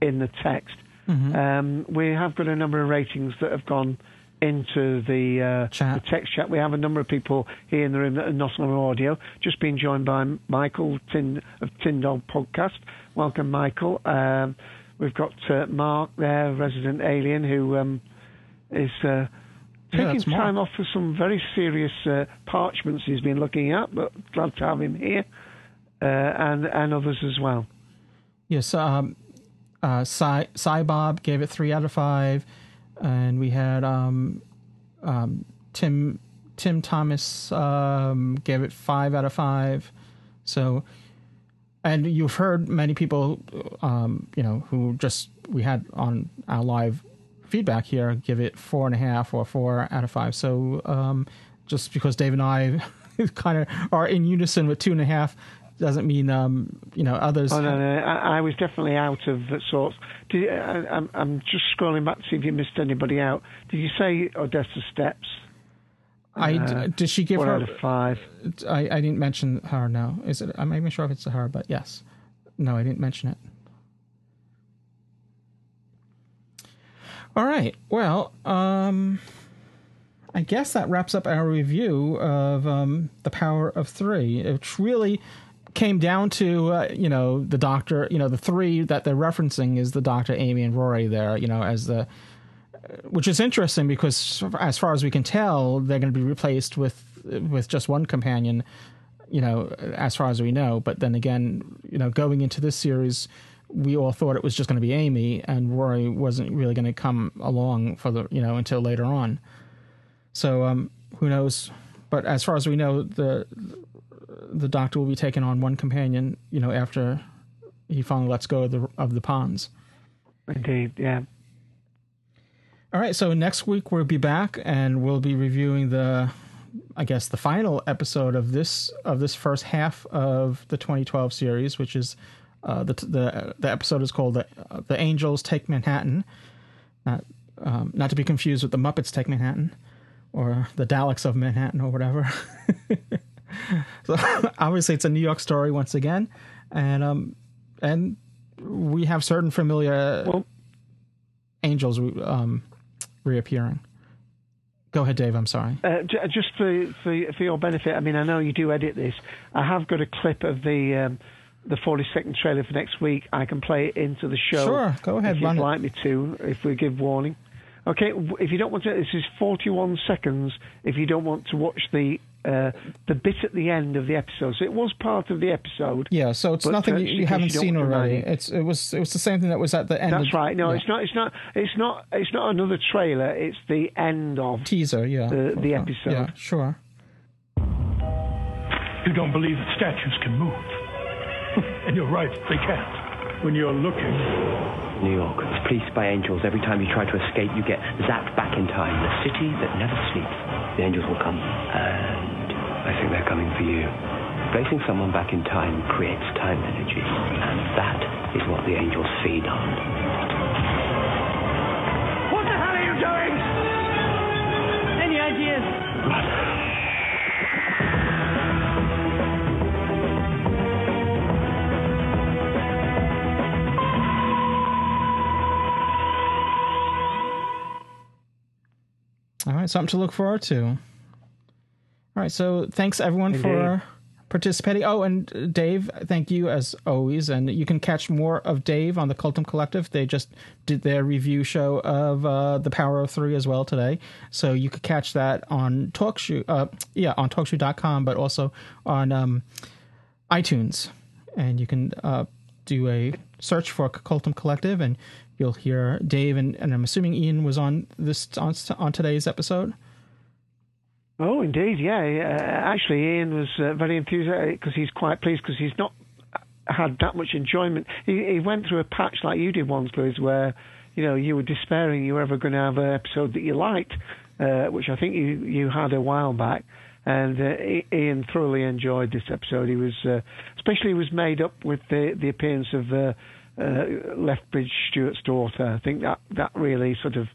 in the text. Mm-hmm. Um, we have got a number of ratings that have gone into the, uh, the, text chat. We have a number of people here in the room that are not on audio. Just being joined by Michael Tin of Tyndall Podcast. Welcome, Michael. Um, We've got uh, Mark there, resident alien, who um, is uh, taking yeah, time off for some very serious uh, parchments he's been looking at, but glad to have him here, uh, and and others as well. Yes, um, uh, Cy, Cy Bob gave it three out of five, and we had um, um, Tim Tim Thomas um, gave it five out of five. So and you've heard many people, um, you know, who just we had on our live feedback here give it four and a half or four out of five. So um, just because Dave and I kind of are in unison with two and a half doesn't mean um, you know others. Oh no, no, I, I was definitely out of sorts. Did, I, I'm just scrolling back to see if you missed anybody out. Did you say Odessa Steps? I uh, did she give her out of five? I, I didn't mention her. No, is it? I'm not even sure if it's her, but yes. No, I didn't mention it. All right. Well, um, I guess that wraps up our review of um, the Power of Three. It really came down to uh, you know the Doctor. You know the three that they're referencing is the Doctor, Amy, and Rory. There, you know, as the which is interesting because as far as we can tell, they're going to be replaced with with just one companion. You know, as far as we know. But then again, you know, going into this series, we all thought it was just going to be Amy, and Rory wasn't really going to come along for the you know until later on. So um, who knows? But as far as we know, the the Doctor will be taking on one companion. You know, after he finally lets go of the of the ponds. Indeed, yeah. All right, so next week we'll be back and we'll be reviewing the I guess the final episode of this of this first half of the 2012 series, which is uh, the the the episode is called the uh, the Angels Take Manhattan, not um, not to be confused with the Muppets Take Manhattan, or the Daleks of Manhattan or whatever. so obviously it's a New York story once again, and um and we have certain familiar well, angels um reappearing. Go ahead, Dave. I'm sorry. Uh, just for, for, for your benefit, I mean, I know you do edit this. I have got a clip of the um, the 40 second trailer for next week. I can play it into the show. Sure, go ahead. If you'd like me to, if we give warning. Okay, if you don't want to, this is 41 seconds. If you don't want to watch the uh, the bit at the end of the episode, so it was part of the episode. Yeah, so it's but, nothing uh, you, you haven't you seen already. It's it was it was the same thing that was at the end. That's of, right. No, yeah. it's not. It's not. It's not. It's not another trailer. It's the end of teaser. Yeah, the, the Uh, episode. Yeah, sure. You don't believe that statues can move. and you're right, they can't. When you're looking, New York, policed by angels. Every time you try to escape, you get zapped back in time. The city that never sleeps. The angels will come. And I think they're coming for you. Placing someone back in time creates time energy. And that is what the angels feed on. What the hell are you doing? Any ideas? All right, something to look forward to. All right, so thanks everyone for participating. Oh, and uh, Dave, thank you as always. And you can catch more of Dave on the Cultum Collective. They just did their review show of uh, The Power of Three as well today. So you could catch that on TalkShoe, uh, yeah, on TalkShoe.com, but also on um, iTunes. And you can uh, do a search for Cultum Collective, and you'll hear Dave. And, and I'm assuming Ian was on this on, on today's episode. Oh, indeed, yeah. Uh, actually, Ian was uh, very enthusiastic because he's quite pleased because he's not had that much enjoyment. He, he went through a patch like you did once, Liz, where you know you were despairing you were ever going to have an episode that you liked, uh, which I think you you had a while back. And uh, Ian thoroughly enjoyed this episode. He was, uh, especially, he was made up with the the appearance of uh, Lethbridge Stewart's daughter. I think that that really sort of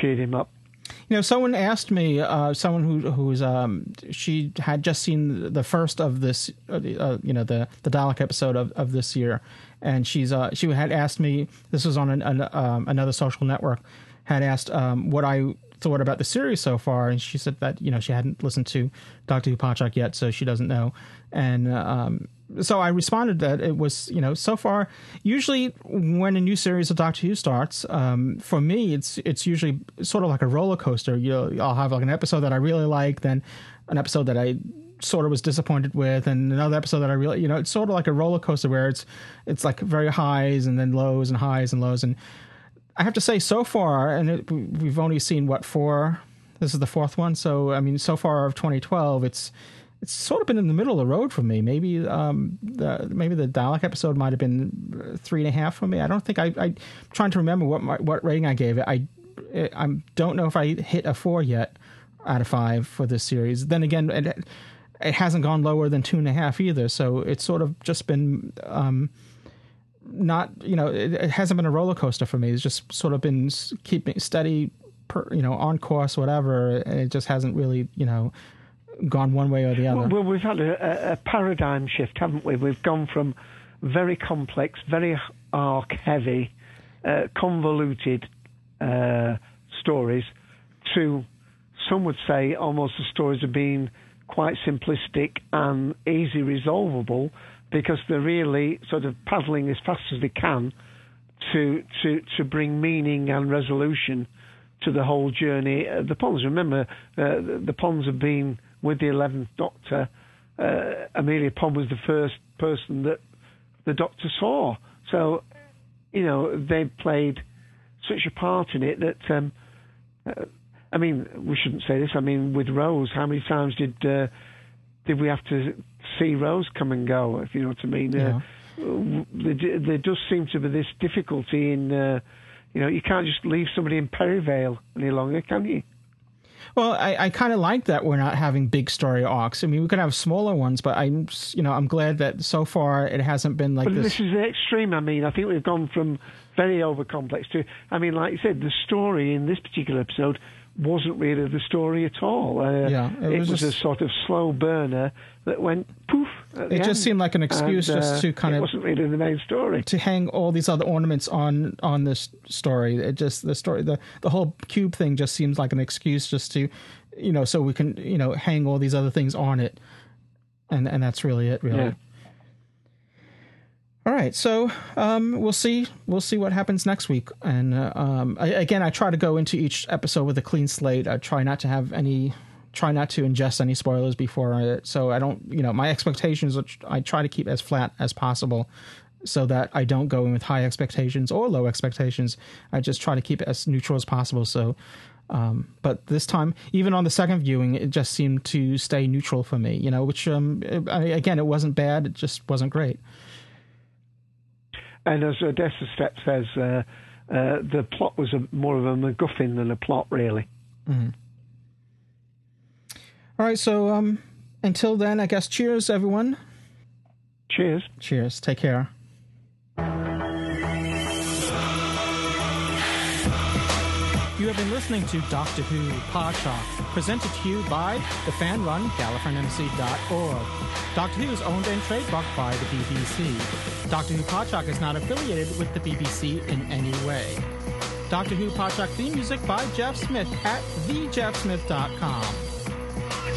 cheered him up. You know, someone asked me, uh, someone who who was um, she had just seen the first of this, uh, uh, you know, the the Dalek episode of, of this year, and she's uh, she had asked me. This was on an, an, um, another social network. Had asked um, what I thought about the series so far, and she said that you know she hadn't listened to Doctor Who Podshock yet, so she doesn't know. And um, so I responded that it was you know so far. Usually, when a new series of Doctor Who starts, um, for me, it's it's usually sort of like a roller coaster. You'll I'll have like an episode that I really like, then an episode that I sort of was disappointed with, and another episode that I really you know it's sort of like a roller coaster where it's it's like very highs and then lows and highs and lows and. I have to say, so far, and it, we've only seen what four. This is the fourth one, so I mean, so far of 2012, it's it's sort of been in the middle of the road for me. Maybe um, the maybe the Dalek episode might have been three and a half for me. I don't think I. I am trying to remember what my, what rating I gave it. I I don't know if I hit a four yet out of five for this series. Then again, it it hasn't gone lower than two and a half either. So it's sort of just been. Um, not you know it, it hasn't been a roller coaster for me it's just sort of been keeping steady per, you know on course whatever and it just hasn't really you know gone one way or the other Well, we've had a, a, paradigm shift, haven't we? We've gone from very complex, very arc heavy, uh, convoluted uh, stories to some would say almost the stories are being quite simplistic and easy resolvable because they're really sort of paddling as fast as they can to to to bring meaning and resolution to the whole journey. Uh, the Ponds, remember, uh, the Ponds have been with the Eleventh Doctor. Uh, Amelia Pond was the first person that the Doctor saw, so you know they played such a part in it that. Um, uh, I mean, we shouldn't say this. I mean, with Rose, how many times did uh, did we have to see Rose come and go? If you know what I mean. Uh, there, there does seem to be this difficulty in, uh, you know, you can't just leave somebody in Perivale any longer, can you? Well i, I kind of like that we're not having big story arcs i mean we could have smaller ones but i'm s- you know i'm glad that so far it hasn't been like but this this is the extreme. I mean, I think we've gone from very over complex to. I mean, like you said, the story in this particular episode wasn't really the story at all. Uh, Yeah, it it, was was, just- a sort of slow burner that went poof. It just end. seemed like an excuse And, just uh, to kind it of- wasn't really the main story. to hang all these other ornaments on on this story. It just the story the the whole cube thing just seems like an excuse just to you know so we can you know hang all these other things on it, and and that's really it really. Yeah. All right, so um, we'll see. We'll see what happens next week. And uh, um, I, again, I try to go into each episode with a clean slate. I try not to have any, try not to ingest any spoilers before. So I don't, you know, my expectations. I try to keep as flat as possible, so that I don't go in with high expectations or low expectations. I just try to keep it as neutral as possible. So. Um, but this time, even on the second viewing, it just seemed to stay neutral for me. You know, which um, I, again, it wasn't bad. It just wasn't great. And as Odessa Step says, uh, uh, the plot was a, more of a MacGuffin than a plot, really. Mm-hmm. All right, so um, until then, I guess cheers, everyone. Cheers. Cheers. Take care. You have been listening to Doctor Who Podshock, presented to you by the fan-run GallifreyanEmbassy.org. Doctor Who is owned and trademarked by the BBC. Doctor Who Podshock is not affiliated with the BBC in any way. Doctor Who Podshock theme music by Jeff Smith at thejeffsmith.com.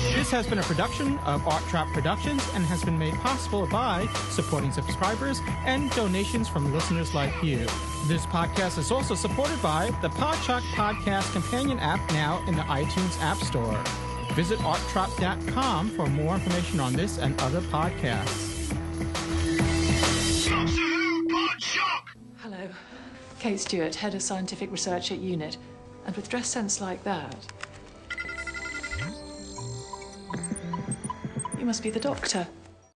This has been a production of Art Trap Productions and has been made possible by supporting subscribers and donations from listeners like you. This podcast is also supported by the Podshock Podcast Companion app now in the iTunes App Store. Visit arttrap.com for more information on this and other podcasts. Hello. Kate Stewart, Head of Scientific Research at UNIT. And with dress sense like that, you must be the doctor.